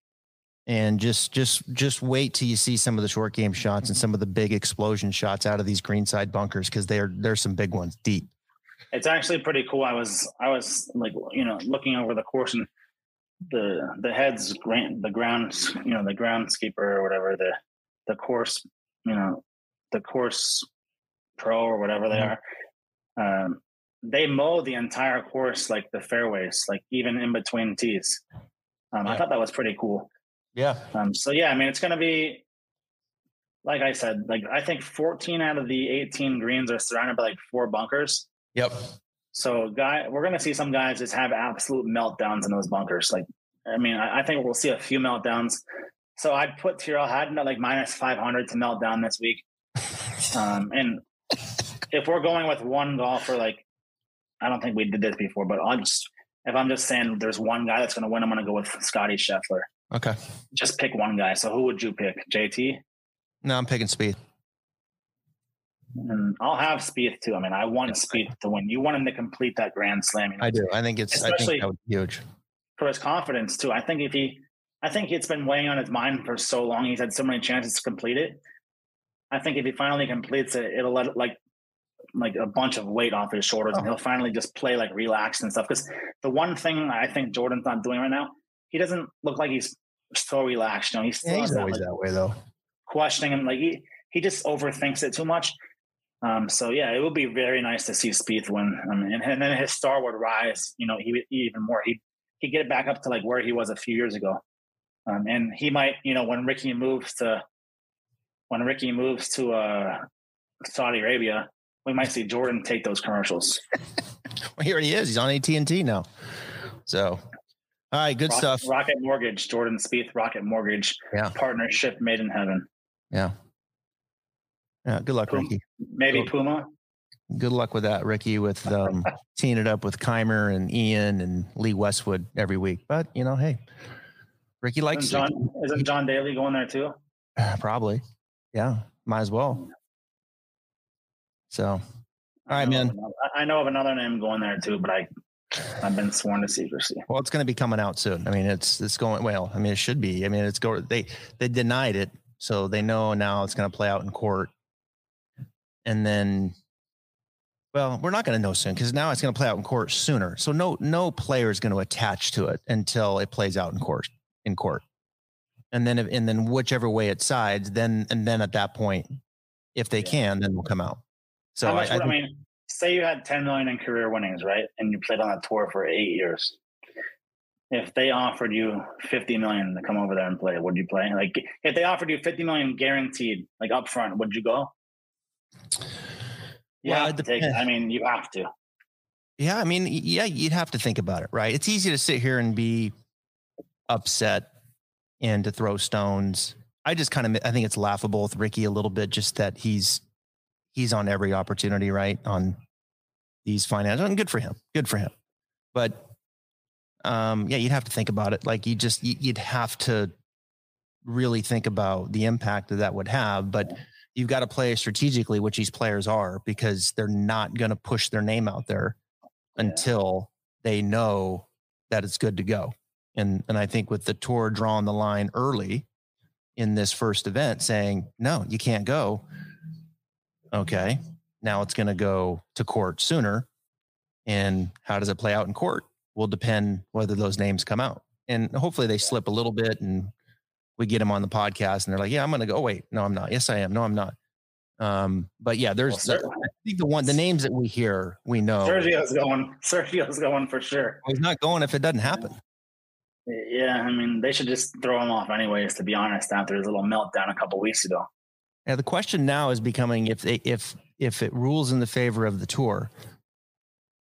and just just just wait till you see some of the short game shots and some of the big explosion shots out of these greenside bunkers because they're there's some big ones deep. It's actually pretty cool. I was I was like you know looking over the course and the the heads grant the ground you know the groundskeeper or whatever the the course you know the course pro or whatever they mm-hmm. are um, they mow the entire course like the fairways like even in between tees um, yeah. i thought that was pretty cool yeah. Um, so yeah, I mean, it's going to be, like I said, like I think 14 out of the 18 greens are surrounded by like four bunkers. Yep. So guy, we're going to see some guys just have absolute meltdowns in those bunkers. Like, I mean, I, I think we'll see a few meltdowns. So I'd put Tyrrell Hatton at like minus 500 to meltdown this week. Um, and if we're going with one golfer, like I don't think we did this before, but I'll just if I'm just saying there's one guy that's going to win, I'm going to go with Scotty Scheffler. Okay. Just pick one guy. So who would you pick? JT? No, I'm picking Spieth. And I'll have Spieth too. I mean, I want Spieth to win. You want him to complete that Grand Slam. You know? I do. I think it's especially I think huge for his confidence too. I think if he, I think it's been weighing on his mind for so long. He's had so many chances to complete it. I think if he finally completes it, it'll let like like a bunch of weight off his shoulders, oh. and he'll finally just play like relaxed and stuff. Because the one thing I think Jordan's not doing right now he doesn't look like he's so relaxed. You know, he's, yeah, he's always that, like, that way though. Questioning him, like he he just overthinks it too much. Um, so yeah, it would be very nice to see Spieth win, I mean, and, and, then his star would rise. You know, he even more. He he get it back up to like where he was a few years ago, um, and he might, you know, when Rickie moves to when Rickie moves to uh, Saudi Arabia, we might see Jordan take those commercials. well, here he is. He's on AT and T now. So all right, good Rocket, stuff. Rocket Mortgage, Jordan Spieth, Rocket Mortgage, yeah. partnership made in heaven. Yeah. Yeah. Good luck, Puma, Rickie. Maybe Puma. Good luck with that, Rickie, with um, teeing it up with Kaymer and Ian and Lee Westwood every week. But, you know, hey, Rickie likes isn't John, isn't John Daly going there too? Probably. Yeah. Might as well. So, all right, man. I know of another name going there too, but I I've been sworn to secrecy. Well, it's going to be coming out soon. I mean, it's it's going well. I mean, it should be. I mean, it's go. They they denied it, so they know now it's going to play out in court. And then, well, we're not going to know soon because now it's going to play out in court sooner. So no no player is going to attach to it until it plays out in court in court. And then if, and then whichever way it sides, then and then at that point, if they yeah. can, then we'll come out. So I, I, I mean, say you had 10 million in career winnings, right? And you played on a tour for eight years. If they offered you 50 million to come over there and play, would you play? Like if they offered you 50 million guaranteed, like upfront, would you go? Yeah, take. I mean, you have to. Yeah, I mean, yeah, you'd have to think about it, right? It's easy to sit here and be upset and to throw stones. I just kind of I think it's laughable with Rickie a little bit, just that he's he's on every opportunity, right? On these finances, and good for him. Good for him. But um, yeah, you'd have to think about it. Like you just you'd have to really think about the impact that that would have. But you've got to play strategically, which these players are, because they're not going to push their name out there until they know that it's good to go. And and I think with the tour drawing the line early in this first event, saying no, you can't go. Okay, now it's going to go to court sooner, and how does it play out in court will depend whether those names come out. And hopefully they slip a little bit, and we get them on the podcast, and they're like, "Yeah, I'm going to go." Oh, wait, no, I'm not. Yes, I am. No, I'm not. Um, but yeah, there's well, I think the one the names that we hear, we know. Sergio's going. Sergio's going for sure. He's not going if it doesn't happen. Yeah, I mean, they should just throw him off anyways. To be honest, after his little meltdown a couple weeks ago. Yeah, the question now is becoming if they if if it rules in the favor of the tour,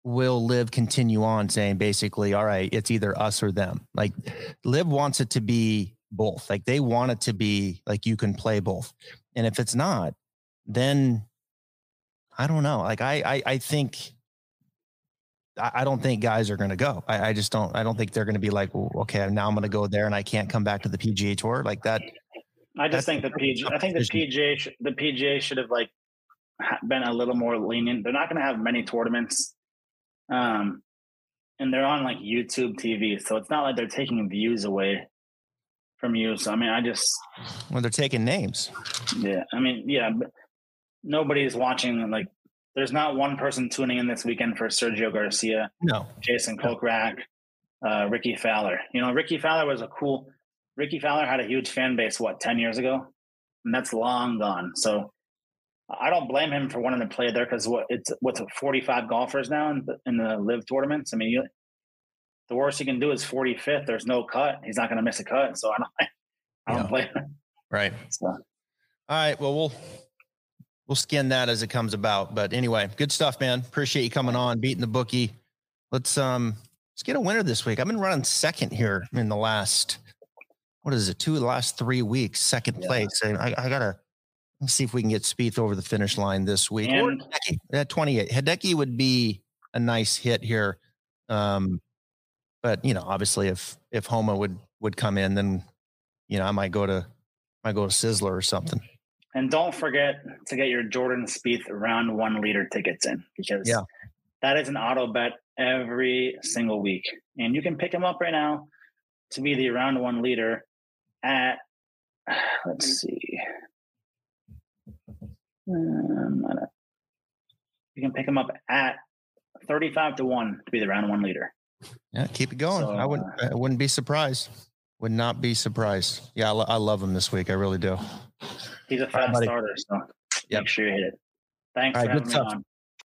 will LIV continue on saying basically, all right, it's either us or them? Like LIV wants it to be both. Like they want it to be like you can play both. And if it's not, then I don't know. Like I I, I think I don't think guys are going to go. I, I, just don't. I don't think they're going to be like, well, okay, now I'm going to go there and I can't come back to the PGA Tour like that. I just think the PGA. I think the PGA. The PGA should have like been a little more lenient. They're not going to have many tournaments, um, and they're on like YouTube TV, so it's not like they're taking views away from you. So I mean, I just well, they're taking names. Yeah, I mean, yeah, nobody's watching like there's not one person tuning in this weekend for Sergio Garcia, no, Jason Kokrak, uh, Rickie Fowler. You know, Rickie Fowler was a cool. Rickie Fowler had a huge fan base what ten years ago, and that's long gone. So I don't blame him for wanting to play there because what it's what's 45 golfers now in the, in the LIV tournaments. I mean, you, the worst he can do is 45th. There's no cut. He's not going to miss a cut. So I don't. I don't yeah. blame him. Right. So. All right. Well, we'll we'll skin that as it comes about. But anyway, good stuff, man. Appreciate you coming on, beating the bookie. Let's um let's get a winner this week. I've been running second here in the last what is it, two of the last three weeks, second yeah. place. And I, I gotta let's see if we can get Spieth over the finish line this week. And, or Hideki at 28. Hideki would be a nice hit here. Um, but you know, obviously if if Homa would would come in, then you know, I might go to I might go to Sizzler or something. And don't forget to get your Jordan Spieth round one leader tickets in because yeah. that is an auto bet every single week. And you can pick them up right now to be the round one leader at, let's see. Um, you can pick them up at 35 to 1 to be the round one leader. Yeah, keep it going. So, I wouldn't uh, I wouldn't be surprised. Would not be surprised. Yeah, I, lo- I love him this week. I really do. He's a fast right, starter, so yep. make sure you hit it. Thanks All right, for having me on.